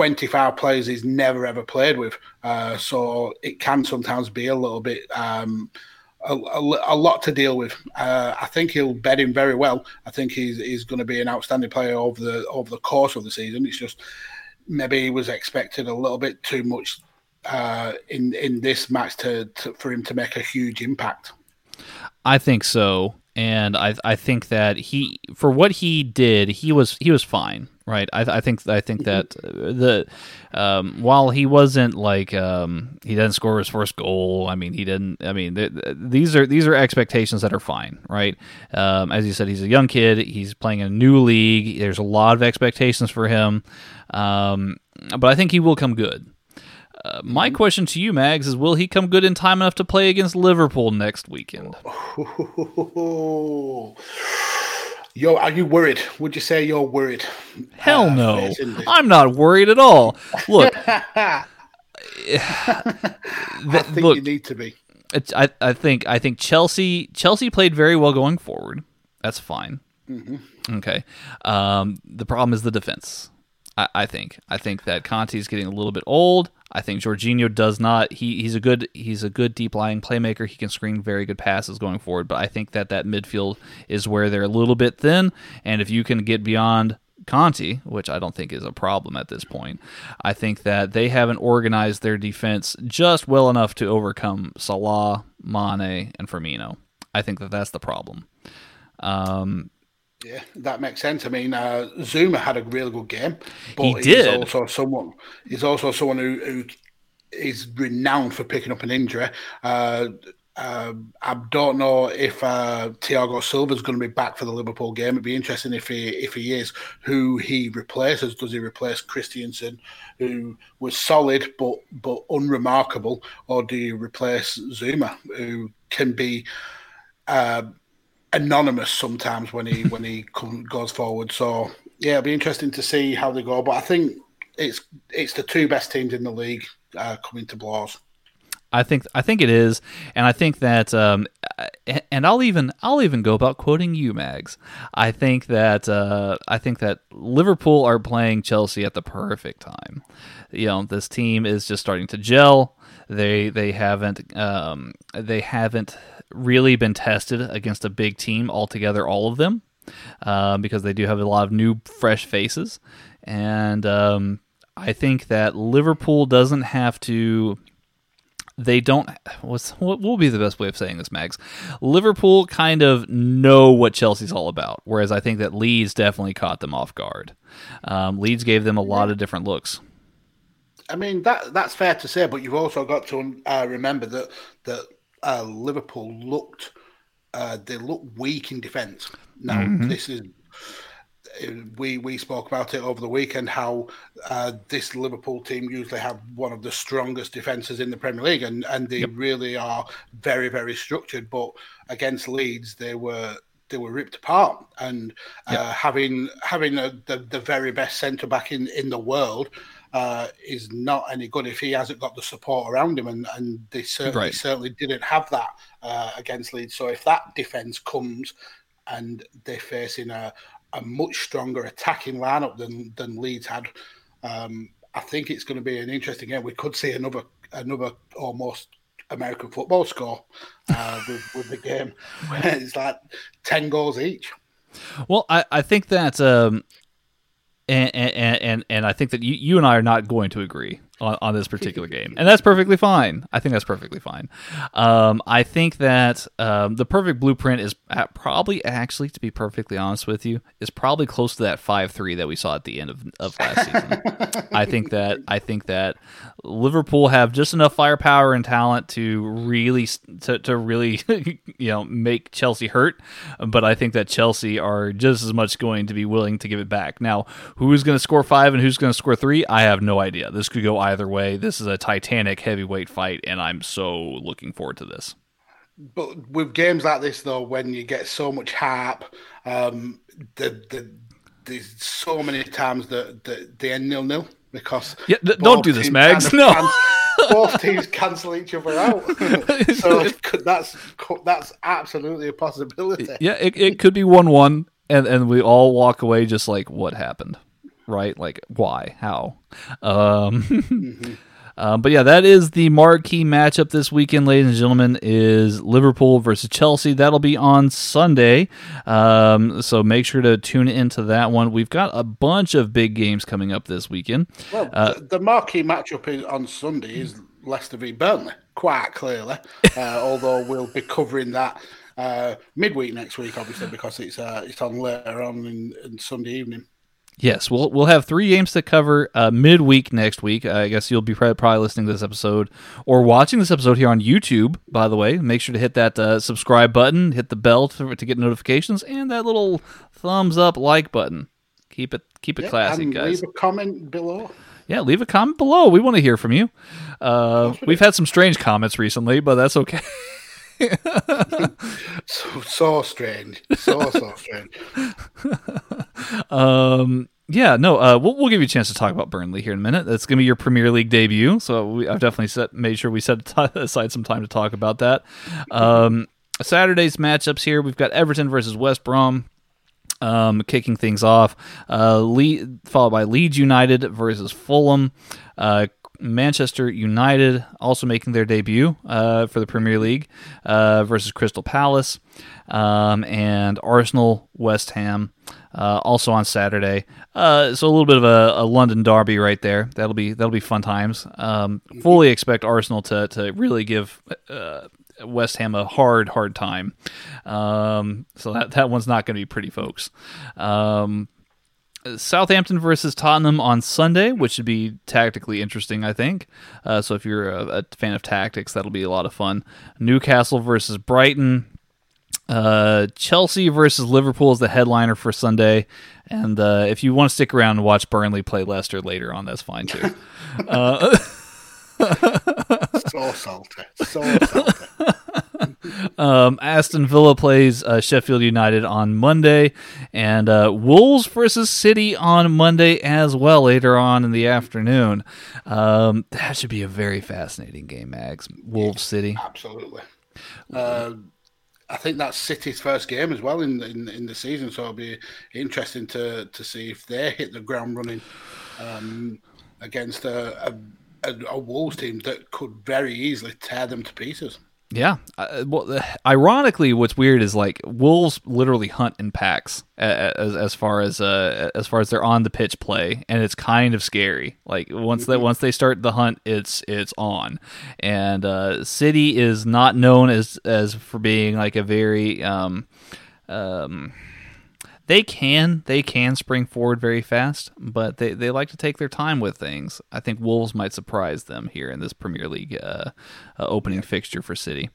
25 players he's never ever played with. Uh, so it can sometimes be a little bit. Um, a, a, a, lot to deal with. Uh, I think he'll bed him very well. I think he's he's going to be an outstanding player over the over the course of the season. It's just maybe he was expected a little bit too much uh, in in this match to, to, for him to make a huge impact. I think so, and I I think that he for what he did, he was he was fine right. I, I think I think that the um, while he wasn't like um, he didn't score his first goal I mean he didn't I mean th- th- these are these are expectations that are fine right? Um, as you said he's a young kid. He's playing in a new league. There's a lot of expectations for him. Um, but I think he will come good. Uh, my mm-hmm. question to you, Mags, is will he come good in time enough to play against Liverpool next weekend? Yo, are you worried? Would you say you're worried? Hell uh, no. I'm not worried at all. Look. I think look, you need to be. I, I think I think Chelsea Chelsea played very well going forward. That's fine. Mm-hmm. Okay. Um, the problem is the defense. I, I think. I think that Kanté is getting a little bit old. I think Jorginho does not. He he's a good he's a good deep lying playmaker. He can screen very good passes going forward. But I think that that midfield is where they're a little bit thin. And if you can get beyond Kanté, which I don't think is a problem at this point, I think that they haven't organized their defense just well enough to overcome Salah, Mane, and Firmino. I think that that's the problem. Um, yeah, that makes sense. I mean, uh, Zouma had a really good game, but he did. he's also someone. He's also someone who, who is renowned for picking up an injury. Uh, uh, I don't know if uh, Thiago Silva is going to be back for the Liverpool game. It'd be interesting if he if he is, who he replaces. Does he replace Christensen, who was solid but but unremarkable, or do you replace Zouma, who can be uh, anonymous sometimes when he when he come, goes forward. So yeah, it'll be interesting to see how they go. But I think it's it's the two best teams in the league uh, coming to blows. I think I think it is, and I think that, um, and I'll even I'll even go about quoting you, Mags. I think that uh, I think that Liverpool are playing Chelsea at the perfect time. You know, this team is just starting to gel. They they haven't um, they haven't really been tested against a big team altogether, all of them, uh, because they do have a lot of new, fresh faces. And um, I think that Liverpool doesn't have to. They don't. What's what will be the best way of saying this, Mags? Liverpool kind of know what Chelsea's all about, whereas I think that Leeds definitely caught them off guard. Um, Leeds gave them a lot of different looks. I mean that that's fair to say, but you've also got to uh, remember that that uh, Liverpool looked uh, they looked weak in defence. Now mm-hmm. this is we we spoke about it over the weekend how uh, this Liverpool team usually have one of the strongest defences in the Premier League, and and they yep. really are very very structured. But against Leeds, they were they were ripped apart, and uh, yep. having having a, the the very best centre back in in the world uh, is not any good if he hasn't got the support around him, and, and they certainly right. certainly didn't have that uh, against Leeds. So if that defence comes and they're facing a, a much stronger attacking lineup than than Leeds had, um, I think it's going to be an interesting game. We could see another another almost American football score uh, with, with the game it's like ten goals each. Well, I, I think that um, and, and and and I think that you, you and I are not going to agree on, on this particular game, and that's perfectly fine. I think that's perfectly fine. Um, I think that um, the perfect blueprint is probably actually, to be perfectly honest with you, is probably close to that five three that we saw at the end of, of last season. I think that I think that Liverpool have just enough firepower and talent to really to, to really you know make Chelsea hurt, but I think that Chelsea are just as much going to be willing to give it back. Now, who's going to score five and who's going to score three? I have no idea. This could go either way. This is a titanic heavyweight fight, and I'm so looking forward to this. But with games like this, though, when you get so much hype, um, the, the, there's so many times that, that they end nil nil because yeah, th- don't do this, Mags. No. both teams cancel each other out. so that's that's absolutely a possibility. Yeah, it, it could be one one, and and we all walk away just like what happened right? Like, why? How? Um, mm-hmm. um, but yeah, that is the marquee matchup this weekend, ladies and gentlemen, is Liverpool versus Chelsea. That'll be on Sunday. Um, so make sure to tune into that one. We've got a bunch of big games coming up this weekend. Well, uh, the, the marquee matchup is, on Sunday is Leicester v Burnley, quite clearly, uh, although we'll be covering that. Uh, midweek next week, obviously, because it's uh, it's on later on in, in Sunday evening. Yes, we'll we'll have three games to cover uh, midweek next week. I guess you'll be probably listening to this episode or watching this episode here on YouTube. By the way, make sure to hit that uh, subscribe button, hit the bell to, to, get notifications, and that little thumbs up like button. Keep it keep it yeah, classy, guys. Leave a comment below. Yeah, leave a comment below. We want to hear from you. Uh, we've had some strange comments recently, but that's okay. so so strange, so so strange. um, yeah, no, uh, we'll we'll give you a chance to talk about Burnley here in a minute. That's going to be your Premier League debut, so we, I've definitely set made sure we set aside some time to talk about that. Um, Saturday's matchups here, we've got Everton versus West Brom. Um, kicking things off, uh, followed by Leeds United versus Fulham. Uh, Manchester United also making their debut uh, for the Premier League uh, versus Crystal Palace, um, and Arsenal West Ham uh, also on Saturday. Uh, so a little bit of a, a, London derby right there. That'll be that'll be fun times. Um, fully expect Arsenal to to really give. Uh, West Ham a hard, hard time. Um, so that, that one's not going to be pretty, folks. Um, Southampton versus Tottenham on Sunday, which should be tactically interesting, I think. Uh, so if you're a, a, fan of tactics, that'll be a lot of fun. Newcastle versus Brighton. Uh, Chelsea versus Liverpool is the headliner for Sunday, and uh, if you want to stick around and watch Burnley play Leicester later on, that's fine too. Uh, so salty, so salty. um, Aston Villa plays uh, Sheffield United on Monday, and uh, Wolves versus City on Monday as well later on in the afternoon. Um, that should be a very fascinating game, Mags. Wolves City, absolutely. Uh, I think that's City's first game as well in, in in the season, so it'll be interesting to to see if they hit the ground running um, against a, a, a Wolves team that could very easily tear them to pieces. Yeah. Uh, well, ironically, what's weird is like wolves literally hunt in packs as as far as uh as far as they're on the pitch play, and it's kind of scary. Like once mm-hmm. they once they start the hunt, it's it's on. And uh, City is not known as as for being like a very um um they can they can spring forward very fast, but they, they like to take their time with things. I think Wolves might surprise them here in this Premier League uh, uh, opening fixture for City.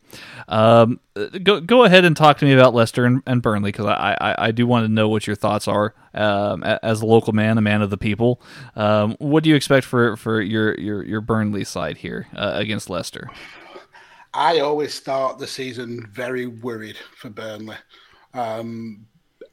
Um, go go ahead and talk to me about Leicester and, and Burnley because I, I, I do want to know what your thoughts are um, as a local man, a man of the people. Um, what do you expect for, for your, your your Burnley side here uh, against Leicester? I always start the season very worried for Burnley. Um,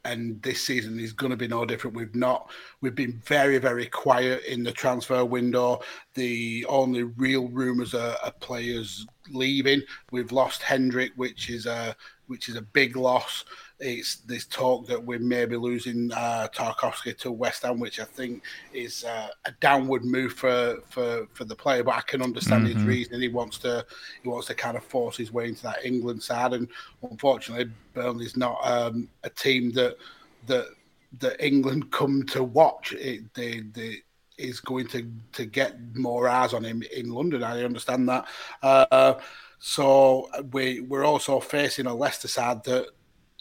and this season is going to be no different. We've not, we've been very, very quiet in the transfer window. The only real rumours are, are, players leaving. We've lost Hendrick, which is a which is a big loss. It's this talk that we may be losing uh, Tarkowski to West Ham, which I think is uh, a downward move for, for, for the player. But I can understand mm-hmm. his reason. He wants to he wants to kind of force his way into that England side, and unfortunately, Burnley's not um, a team that that that England come to watch. It, they, they is going to to get more eyes on him in London. I understand that. Uh, so we we're also facing a Leicester side that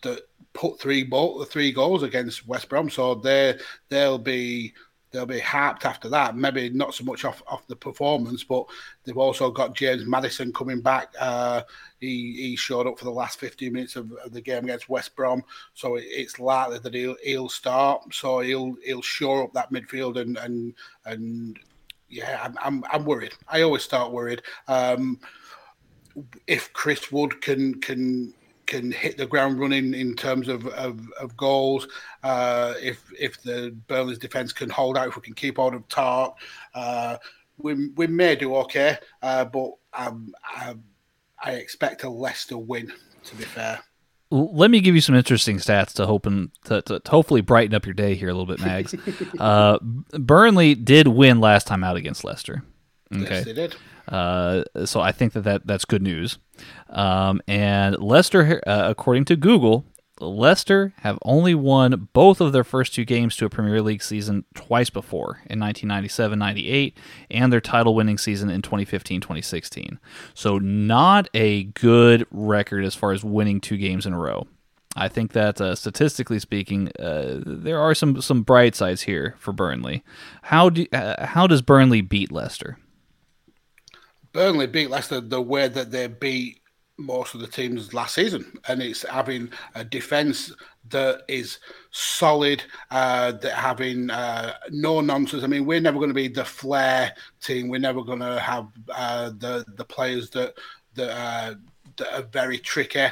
that put three ball, three goals against West Brom. So they they'll be they'll be harped after that. Maybe not so much off, off the performance, but they've also got James Maddison coming back. Uh, he, he showed up for the last 15 minutes of, of, the game against West Brom, so it's likely that he'll he'll start. So he'll he'll shore up that midfield and and and yeah, I'm I'm, I'm worried. I always start worried. Um, if Chris Wood can can can hit the ground running in terms of, of, of goals. Uh, if if the Burnley's defence can hold out, if we can keep hold of Tark, uh, we we may do okay. Uh, but um, I, I expect a Leicester win. To be fair. Let me give you some interesting stats to hoping to, to, to hopefully brighten up your day here a little bit, Mags. Uh, Burnley did win last time out against Leicester. Okay. Yes, they did. Uh, so I think that, that that's good news. Um, and Leicester, uh, according to Google, Leicester have only won both of their first two games to a Premier League season twice before in 1997 98 and their title winning season in 2015 2016. So, not a good record as far as winning two games in a row. I think that uh, statistically speaking, uh, there are some, some bright sides here for Burnley. How, do, uh, how does Burnley beat Leicester? Burnley beat Leicester the way that they beat most of the teams last season, and it's having a defence that is solid, uh, that having uh, no nonsense. I mean, we're never going to be the flair team. We're never going to have uh, the the players that that, uh, that are very tricky.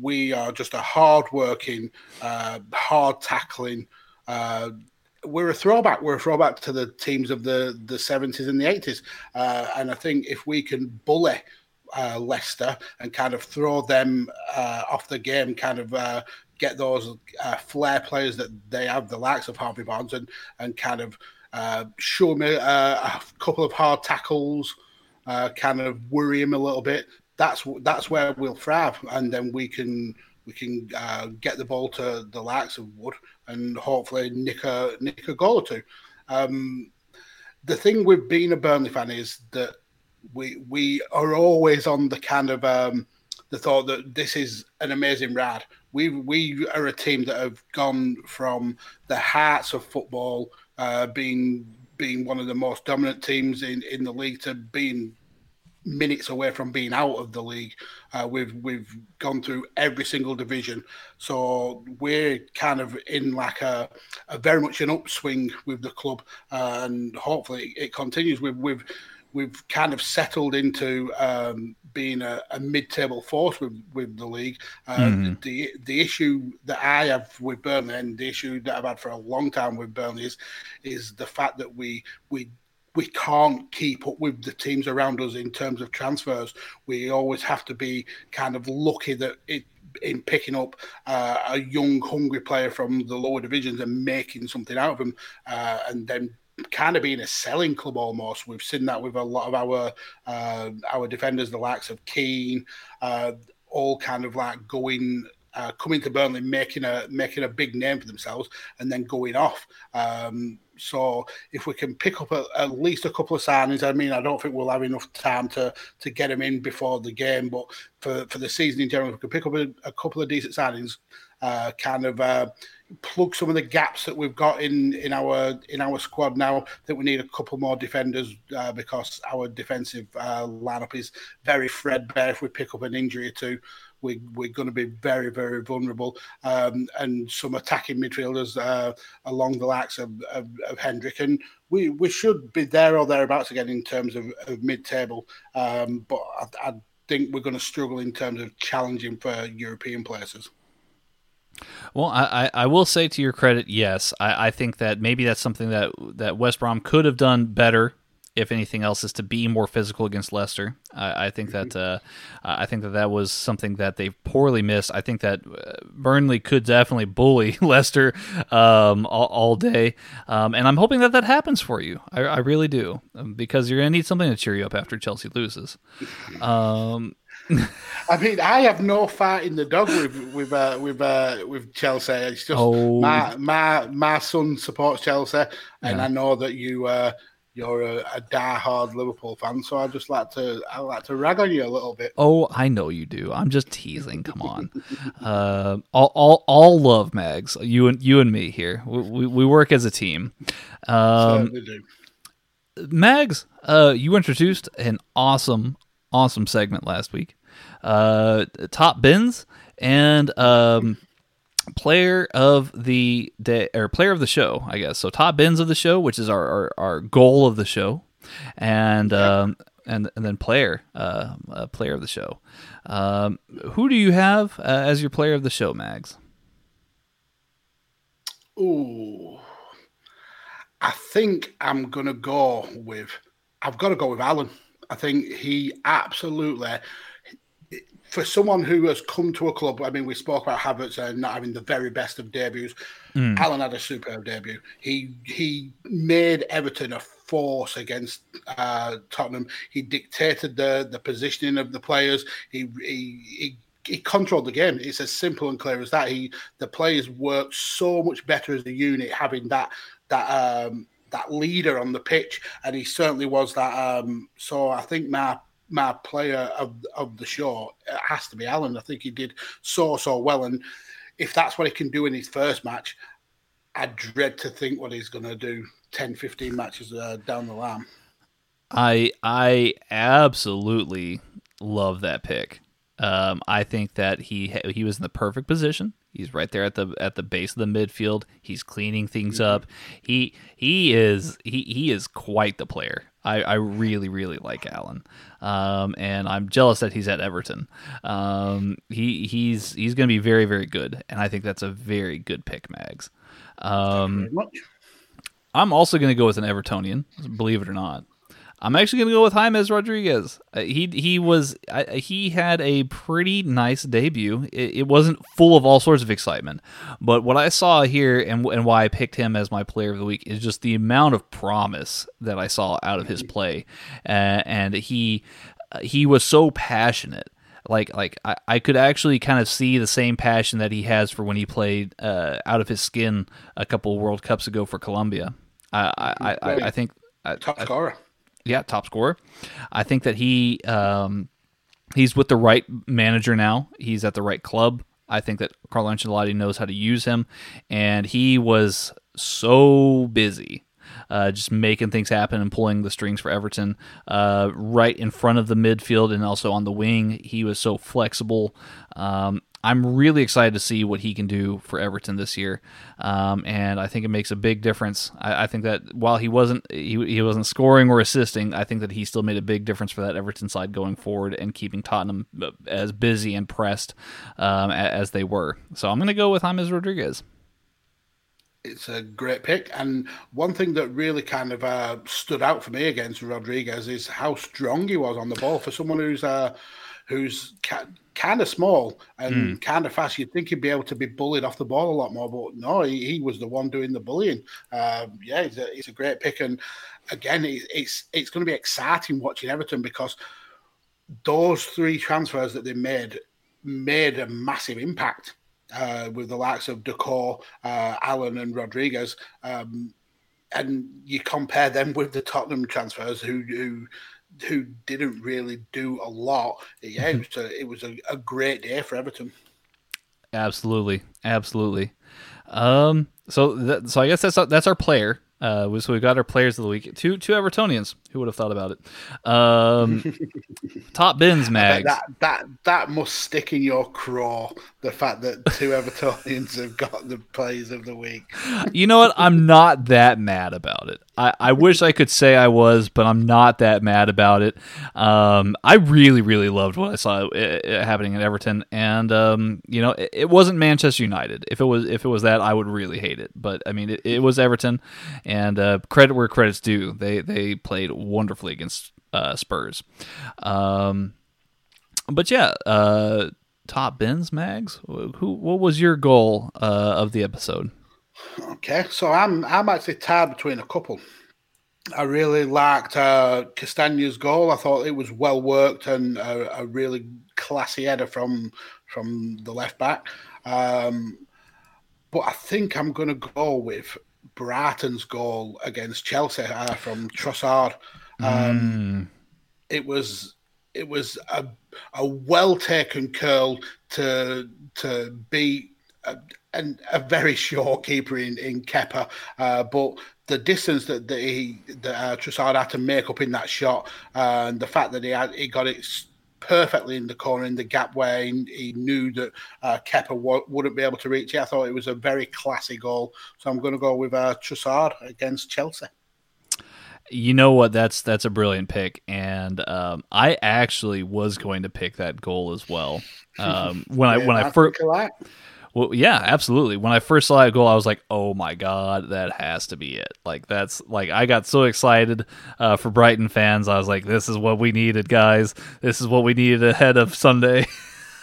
We are just a hard working, uh, hard tackling uh, we're a throwback. We're a throwback to the teams of the the seventies and the eighties, uh, and I think if we can bully uh, Leicester and kind of throw them uh, off the game, kind of uh, get those uh, flair players that they have, the likes of Harvey Barnes, and and kind of show me a couple of hard tackles, kind of worry him a little bit. That's that's where we'll thrive, and then we can we can uh, get the ball to the likes of Wood and hopefully nick a, nick a goal or two. Um, the thing with being a Burnley fan is that we we are always on the kind of um, the thought that this is an amazing ride. We we are a team that have gone from the hearts of football, uh, being being one of the most dominant teams in, in the league, to being minutes away from being out of the league. Uh, we've we've gone through every single division, so we're kind of in like a, a very much an upswing with the club, and hopefully it continues. We've we've we've kind of settled into um, being a, a, mid-table force with, with the league. Uh, mm-hmm. The the issue that I have with Burnley, and the issue that I've had for a long time with Burnley, is is the fact that we we we can't keep up with the teams around us in terms of transfers. We always have to be kind of lucky that it in picking up uh, a young, hungry player from the lower divisions and making something out of them, uh, and then kind of being a selling club almost. We've seen that with a lot of our uh, our defenders, the likes of Keane, uh, all kind of like going uh, coming to Burnley, making a making a big name for themselves, and then going off. Um, so if we can pick up a, at least a couple of signings, I mean, I don't think we'll have enough time to to get them in before the game, but for, for the season in general, if we can pick up a, a couple of decent signings, uh, kind of uh, plug some of the gaps that we've got in in our in our squad now. I think we need a couple more defenders uh, because our defensive uh, lineup is very threadbare. If we pick up an injury or two, we, we're going to be very, very vulnerable. Um, and some attacking midfielders uh, along the likes of, of, of, Hendrick. And we, we should be there or thereabouts again in terms of, of mid table. Um, but I, I think we're going to struggle in terms of challenging for European places. Well, I, I will say to your credit, yes, I, I think that maybe that's something that that West Brom could have done better if anything else, is to be more physical against Leicester. I, I think that uh, I think that that was something that they poorly missed. I think that uh, Burnley could definitely bully Leicester um, all, all, day, um, and I'm hoping that that happens for you. I, I really do, um, because you're gonna need something to cheer you up after Chelsea loses. Um, I mean, I have no fight in the dog with with uh, with uh, with Chelsea. It's just oh. my my my son supports Chelsea, and yeah. I know that you uh, you're a, a die-hard Liverpool fan, so I just like to I like to rag on you a little bit. Oh, I know you do. I'm just teasing. Come on, uh, all, all all love, Mags. You and you and me here. We we, we work as a team. Um, Certainly do. Mags, uh, you introduced an awesome, awesome segment last week. Uh, top bins and um, player of the day or player of the show, I guess. So top bins of the show, which is our our, our goal of the show, and um, and and then player uh, uh, player of the show. Um, who do you have uh, as your player of the show, Mags? Ooh, I think I'm gonna go with. I've got to go with Allan. I think he absolutely for someone who has come to a club, I mean, we spoke about Havertz and not having the very best of debuts. Mm. Allan had a superb debut. He he made Everton a force against uh, Tottenham. He dictated the the positioning of the players. He he. he he controlled the game. It's as simple and clear as that. He the players worked so much better as a unit, having that that um, that leader on the pitch, and he certainly was that. Um, so I think my my player of of the show it has to be Allan. I think he did so so well, and if that's what he can do in his first match, I dread to think what he's going to do 10, 15 matches uh, down the line. I I absolutely love that pick. Um, I think that he he was in the perfect position. He's right there at the at the base of the midfield. He's cleaning things mm-hmm. up. He he is he he is quite the player. I, I really really like Allan, um, and I'm jealous that he's at Everton. Um, he he's he's going to be very very good, and I think that's a very good pick, Mags. Um, I'm also going to go with an Evertonian, believe it or not. I'm actually going to go with James Rodriguez. Uh, he he was uh, he had a pretty nice debut. It, it, wasn't full of all sorts of excitement, but what I saw here and and why I picked him as my player of the week is just the amount of promise that I saw out of his play, uh, and he uh, he was so passionate. Like like I, I could actually kind of see the same passion that he has for when he played uh, out of his skin a couple World Cups ago for Colombia. I I, I, I think top scorer yeah, top scorer. I think that he um, he's with the right manager now. He's at the right club. I think that Carlo Ancelotti knows how to use him, and he was so busy. Uh, just making things happen and pulling the strings for Everton uh, right in front of the midfield and also on the wing. He was so flexible. Um, I'm really excited to see what he can do for Everton this year, um, and I think it makes a big difference. I, I, think that while he wasn't he, he wasn't scoring or assisting, I think that he still made a big difference for that Everton side going forward and keeping Tottenham uh, as busy and pressed um, as they were. So I'm going to go with James Rodriguez. It's a great pick, and one thing that really kind of uh, stood out for me against Rodriguez is how strong he was on the ball for someone who's uh, who's kind of small and mm. kind of fast. You'd think he'd be able to be bullied off the ball a lot more, but no, he, he was the one doing the bullying. Um, yeah, he's a, a great pick, and again, it's it's, it's going to be exciting watching Everton because those three transfers that they made made a massive impact. Uh, with the likes of Doucouré, uh, Allan, and Rodriguez, um, and you compare them with the Tottenham transfers, who, who who didn't really do a lot. Yeah, it was a, it was a, a great day for Everton. Absolutely, absolutely. Um, so that, so I guess that's that's our player. Uh, so we got our players of the week. Two two Evertonians. Who would have thought about it? Um, top bins, Mag. That that that must stick in your craw. The fact that two Evertonians have got the plays of the week. you know what? I'm not that mad about it. I, I wish I could say I was, but I'm not that mad about it. Um, I really, really loved what I saw it, it happening at Everton, and um, you know, it, it, wasn't Manchester United. If it was, if it was that, I would really hate it. But I mean, it, it was Everton, and uh, credit where credit's due. They they played wonderfully against uh, Spurs. Um, but yeah, uh, top bins, Mags. Who? What was your goal uh, of the episode? Okay, so I'm I'm actually tied between a couple. I really liked uh, Castagne's goal. I thought it was well worked and a, a really classy header from from the left back. Um, but I think I'm going to go with Brighton's goal against Chelsea uh, from Trossard. Um, mm. It was it was a, a well taken curl to to beat a, a very short keeper in in Kepa, uh, but the distance that, that he that uh, Trossard had to make up in that shot, uh, and the fact that he had, he got it perfectly in the corner in the gap where he, he knew that uh, Kepa w- wouldn't be able to reach it. I thought it was a very classy goal, so I'm going to go with uh, Trossard against Chelsea. You know what? That's that's a brilliant pick, and um, I actually was going to pick that goal as well. Um, when yeah, I when I first. Well, yeah, absolutely. When I first saw that goal, I was like, "Oh my god, that has to be it!" Like that's like I got so excited uh, for Brighton fans. I was like, "This is what we needed, guys. This is what we needed ahead of Sunday."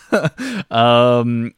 um,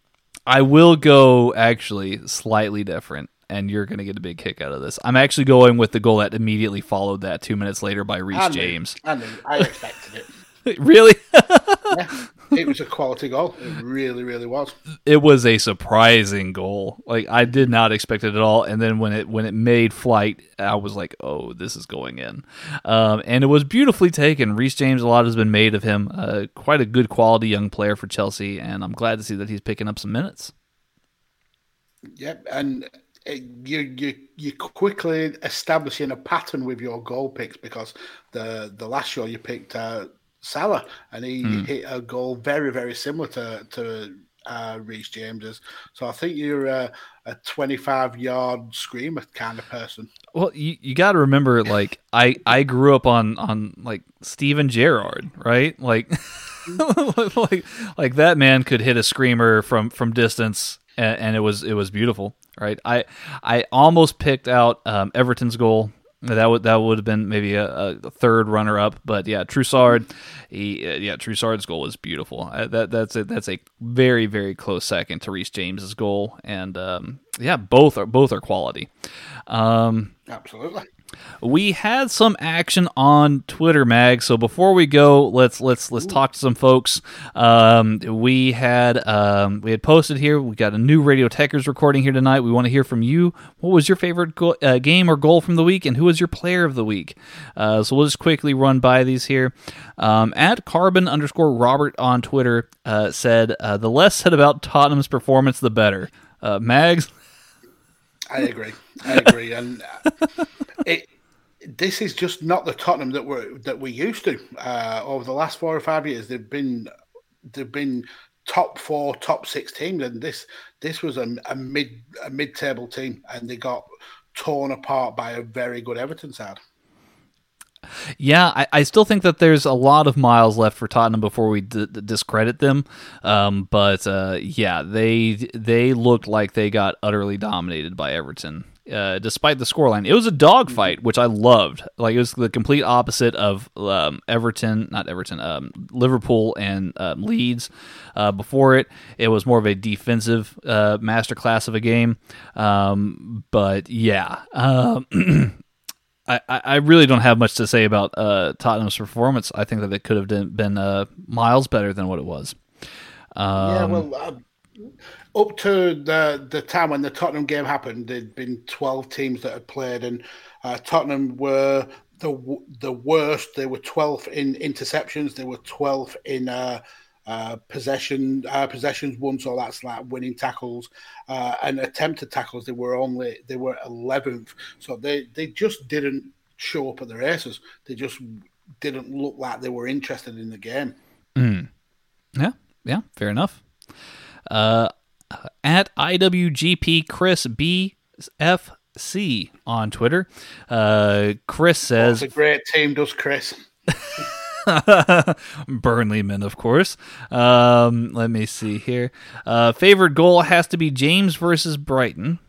I will go actually slightly different, and you're going to get a big kick out of this. I'm actually going with the goal that immediately followed that two minutes later by Reece James. I knew. I expected it. really? yeah it was a quality goal. It really, really was. It was a surprising goal. Like I did not expect it at all. And then when it when it made flight, I was like, "Oh, this is going in." Um, and it was beautifully taken. Reece James, a lot has been made of him. Uh, quite a good quality young player for Chelsea, and I'm glad to see that he's picking up some minutes. Yep, and uh, you you you quickly establishing a pattern with your goal picks because the the last show you picked uh, Salah, and he mm. hit a goal very, very similar to to uh, Reece James's. So I think you're a, a 25 yard screamer kind of person. Well, you, you got to remember, like I I grew up on on like Steven Gerrard, right? Like like like that man could hit a screamer from from distance, and, and, it was it was beautiful, right? I I almost picked out um, Everton's goal that would that would have been maybe a, a third runner up, but yeah, Trossard, he uh, yeah Trossard's goal was beautiful. Uh, that that's a that's a very very close second to Reece James's goal, and um, yeah, both are both are quality. Um, Absolutely. We had some action on Twitter, Mag. So before we go, let's let's let's Ooh. talk to some folks. Um, we had um, we had posted here. We got a new Radio Tekkers recording here tonight. We want to hear from you. What was your favorite go- uh, game or goal from the week, and who was your player of the week? Uh, so we'll just quickly run by these here. Um, at carbon underscore Robert on Twitter uh, said uh, the less said about Tottenham's performance, the better. Uh, Mags. I agree. I agree, and uh, it this is just not the Tottenham that we're that we used to. Uh, over the last four or five years, they've been they've been top four, top six teams, and this this was a, a mid a mid table team, and they got torn apart by a very good Everton side. Yeah, I, I, still think that there's a lot of miles left for Tottenham before we d- discredit them. Um, but uh, yeah, they they looked like they got utterly dominated by Everton uh, despite the scoreline. It was a dogfight, which I loved. Like it was the complete opposite of um, Everton, not Everton, um, Liverpool and uh, Leeds. Uh, before it, it was more of a defensive uh, masterclass of a game. Um, but yeah. I, I really don't have much to say about uh, Tottenham's performance. I think that it could have been uh, miles better than what it was. Um, yeah, well, up to the the time when the Tottenham game happened, there'd been twelve teams that had played, and uh, Tottenham were the the worst. They were twelfth in interceptions. They were twelfth in uh, possession uh, possessions won. So that's like winning tackles uh, and attempted tackles. They were only they were eleventh. So they they just didn't show up at the races. They just didn't look like they were interested in the game. Mm. Yeah, yeah, fair enough. Uh, at IWGP Chris BF C on Twitter. Uh, Chris says, "It's a great team." Does Chris? Burnleyman, of course. Um, let me see here. Uh, favorite goal has to be James versus Brighton.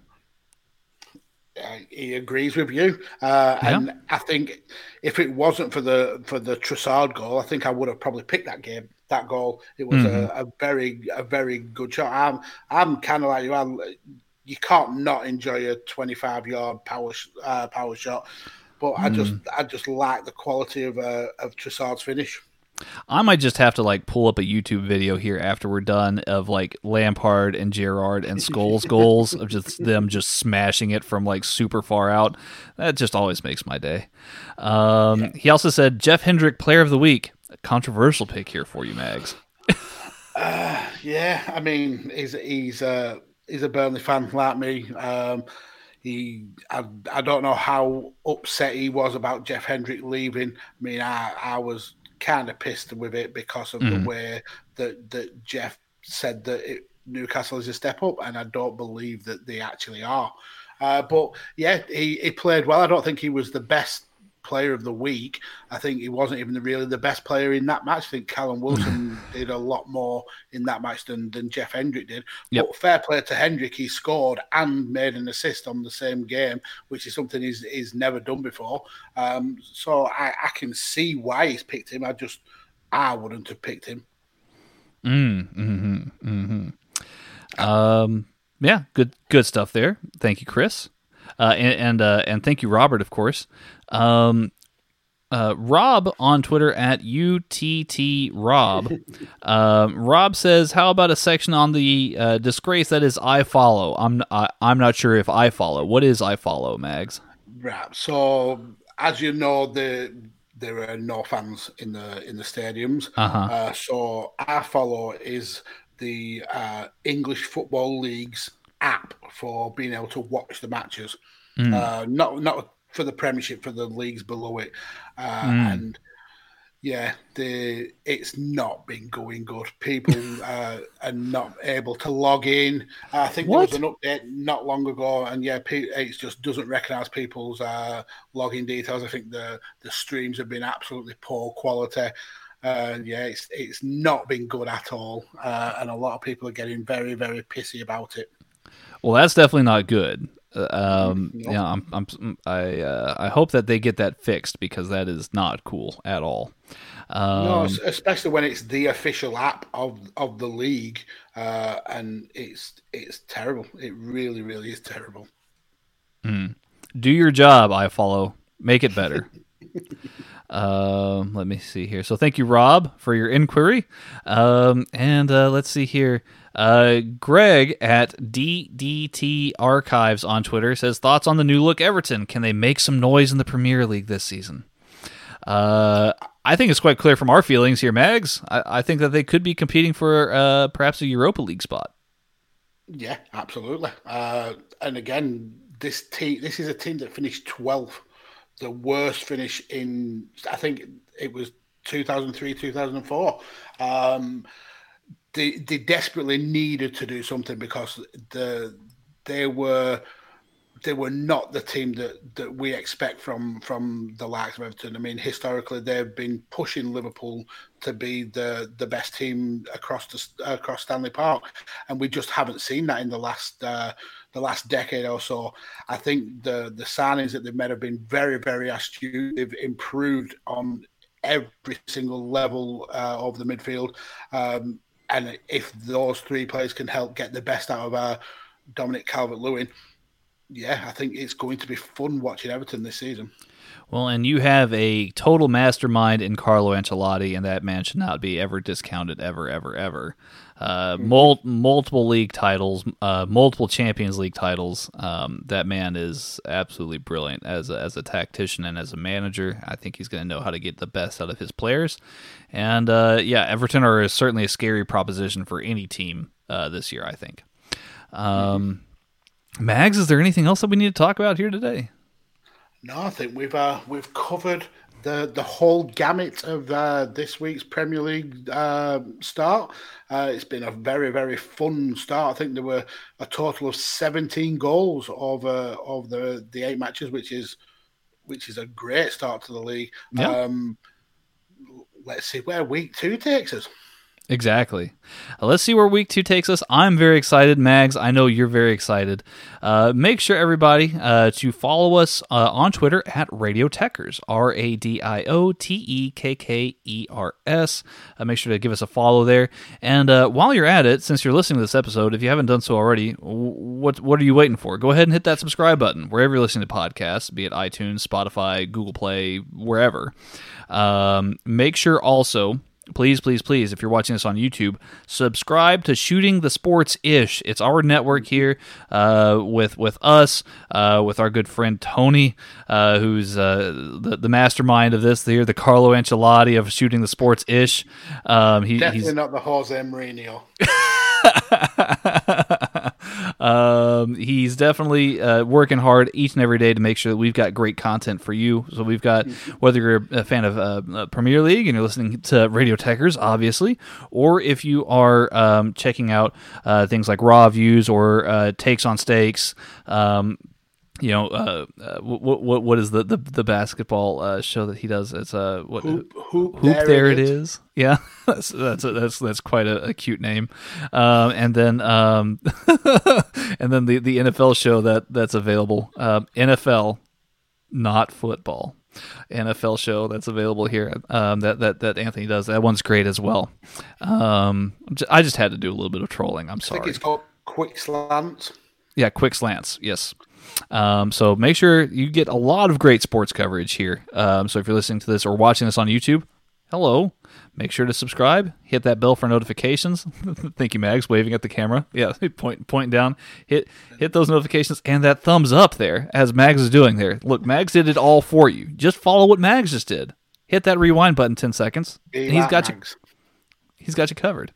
Uh, he agrees with you, uh, Yeah. and I think if it wasn't for the for the Trossard goal, I think I would have probably picked that game. That goal, it was a, a very a very good shot. I'm I'm kind of like you. I'm, you can't not enjoy a 25 yard power uh, power shot, but I just I just like the quality of uh, of Trossard's finish. I might just have to like pull up a YouTube video here after we're done of like Lampard and Gerrard and Scholes goals of just them just smashing it from like super far out. That just always makes my day. Um, He also said Jeff Hendrick Player of the Week. A controversial pick here for you, Mags. Yeah, I mean, he's he's uh, he's a Burnley fan like me. Um, he, I, I don't know how upset he was about Jeff Hendrick leaving. I mean, I, I was kind of pissed with it because of the way that that Jeff said that it, Newcastle is a step up, and I don't believe that they actually are. Uh, but yeah, he, he played well. I don't think he was the best player of the week. I think he wasn't even really the best player in that match. I think Callum Wilson did a lot more in that match than, than Jeff Hendrick did. Yep. But fair play to Hendrick, he scored and made an assist on the same game, which is something he's, he's never done before. Um, so I, I can see why he's picked him. I just I wouldn't have picked him. Hmm. Um, yeah, good good stuff there. Thank you, Chris, uh, and and, uh, and thank you, Robert, of course. Um, uh, Rob on Twitter at UTT Rob. um, Rob says, "How about a section on the uh, disgrace that is iFollow? I'm I, I'm not sure if I follow. What is iFollow, Mags? Right. So as you know, the there are no fans in the in the stadiums. Uh-huh. Uh, so iFollow is the uh, English Football League's app for being able to watch the matches. Uh, not not for the Premiership, for the leagues below it, uh, and. Yeah, the it's not been going good. People uh, are not able to log in. I think What? there was an update not long ago, and yeah, it just doesn't recognise people's uh, login details. I think the the streams have been absolutely poor quality. Uh, yeah, it's it's not been good at all, uh, and a lot of people are getting very very pissy about it. Well, that's definitely not good. Um, yeah, I'm, I'm, I, uh, I hope that they get that fixed because that is not cool at all. Um, No, especially when it's the official app of of the league, uh, and it's it's terrible. It really really is terrible. do your job iFollow. Make it better. Um let me see here. So thank you rob for your inquiry. Um and uh let's see here uh greg at ddt archives on twitter says thoughts on the new look everton? Can they make some noise in the premier league this season? Uh i think it's quite clear from our feelings here mags. I, I think that they could be competing for uh perhaps a europa league spot. Yeah, absolutely. Uh, and again, this team, this is a team that finished 12th, the worst finish in, I think it was 2003, 2004. Um, they, they desperately needed to do something because the they were they were not the team that, that we expect from from the likes of Everton. I mean, historically they've been pushing Liverpool to be the the best team across the across Stanley Park, and we just haven't seen that in the last uh, the last decade or so. I think the the signings that they've made have been very very astute. They've improved on every single level uh, of the midfield. Um, and if those three players can help get the best out of our Dominic Calvert Lewin, yeah, I think it's going to be fun watching Everton this season. Well, and you have a total mastermind in Carlo Ancelotti, and that man should not be ever discounted, ever, ever, ever. Uh, mul- multiple league titles, uh, multiple Champions League titles. Um, that man is absolutely brilliant as a, as a tactician and as a manager. I think he's going to know how to get the best out of his players. And uh, yeah, Everton are certainly a scary proposition for any team uh, this year. I think. Um, Mags, is there anything else that we need to talk about here today? No, I think we've uh, we've covered the the whole gamut of uh, this week's Premier League uh, start. Uh, it's been a very very fun start. I think there were a total of 17 goals over of the the eight matches, which is which is a great start to the league. Yeah. Um, let's see where week two takes us. Exactly. Uh, let's see where week two takes us. I'm very excited, Mags. I know you're very excited. Uh, make sure, everybody, uh, to follow us uh, on Twitter at Radio Tekkers, R A D I O T E K K E R S. Uh, make sure to give us a follow there. And while you're at it, since you're listening to this episode, if you haven't done so already, what what are you waiting for? Go ahead and hit that subscribe button wherever you're listening to podcasts, be it iTunes, Spotify, Google Play, wherever. Um, make sure also please, please, please, if you're watching this on YouTube, subscribe to Shooting the Sports Ish. It's our network here uh, with with us, uh, with our good friend Tony, uh, who's uh, the, the mastermind of this here, the Carlo Ancelotti of Shooting the Sports Ish. Um, he, Definitely he's not the Jose Mourinho. um, he's definitely uh, working hard each and every day to make sure that we've got great content for you. So we've got whether you're a fan of uh, uh, Premier League and you're listening to Radio Tekkers, obviously, or if you are um, checking out uh, things like raw views or uh, takes on stakes. Um, you know, uh, uh, what what what is the the, the basketball uh, show that he does? It's a uh, what hoop, hoop, hoop there, there, it is. is. Yeah, that's that's a, that's that's quite a, a cute name. Um, and then um, and then the the NFL show that that's available. Um, NFL, not football. NFL show that's available here um, that that that Anthony does. That one's great as well. Um, I just had to do a little bit of trolling. I'm sorry. I think it's called Quick Slants. Yeah, Quick Slants. Yes. Um, so make sure you get a lot of great sports coverage here. Um, so if you're listening to this or watching this on YouTube, hello. Make sure to subscribe. Hit that bell for notifications. Thank you, Mags, waving at the camera. Yeah, point down. Hit hit those notifications and that thumbs up there, as Mags is doing there. Look, Mags did it all for you. Just follow what Mags just did. Hit that rewind button ten seconds, and he's got Mags. you he's got you covered.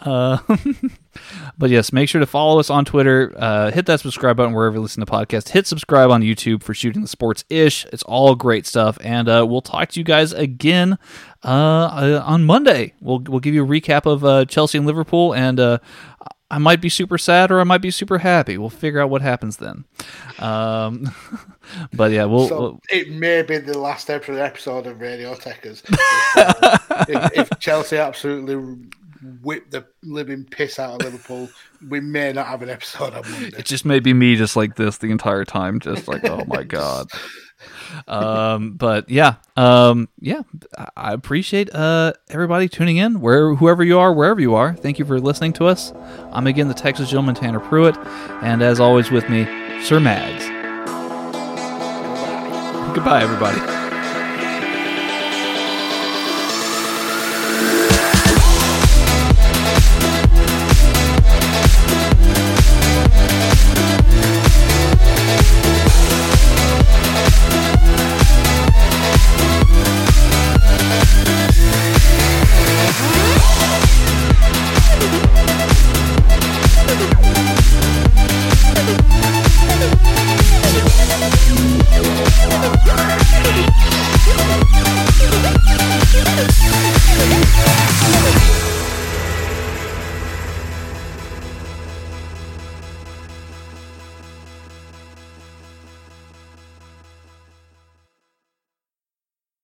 Uh, but yes, make sure to follow us on Twitter. Uh, hit that subscribe button wherever you listen to podcasts. Hit subscribe on YouTube for shooting the sports ish. It's all great stuff, and uh, we'll talk to you guys again uh, uh, on Monday. We'll we'll give you a recap of uh, Chelsea and Liverpool, and I might be super sad or I might be super happy. We'll figure out what happens then. Um, but yeah, we'll, so we'll, It may be the last episode of Radio Tekkers. if, if, if, Chelsea absolutely whip the living piss out of Liverpool, we may not have an episode on Monday. It just may be me just like this the entire time, just like, oh my God um, but yeah, um, yeah, I appreciate uh, everybody tuning in, where whoever you are, wherever you are. Thank you for listening to us. I'm again the Texas gentleman Tanner Pruitt, and as always with me, Sir Mags. Goodbye, everybody.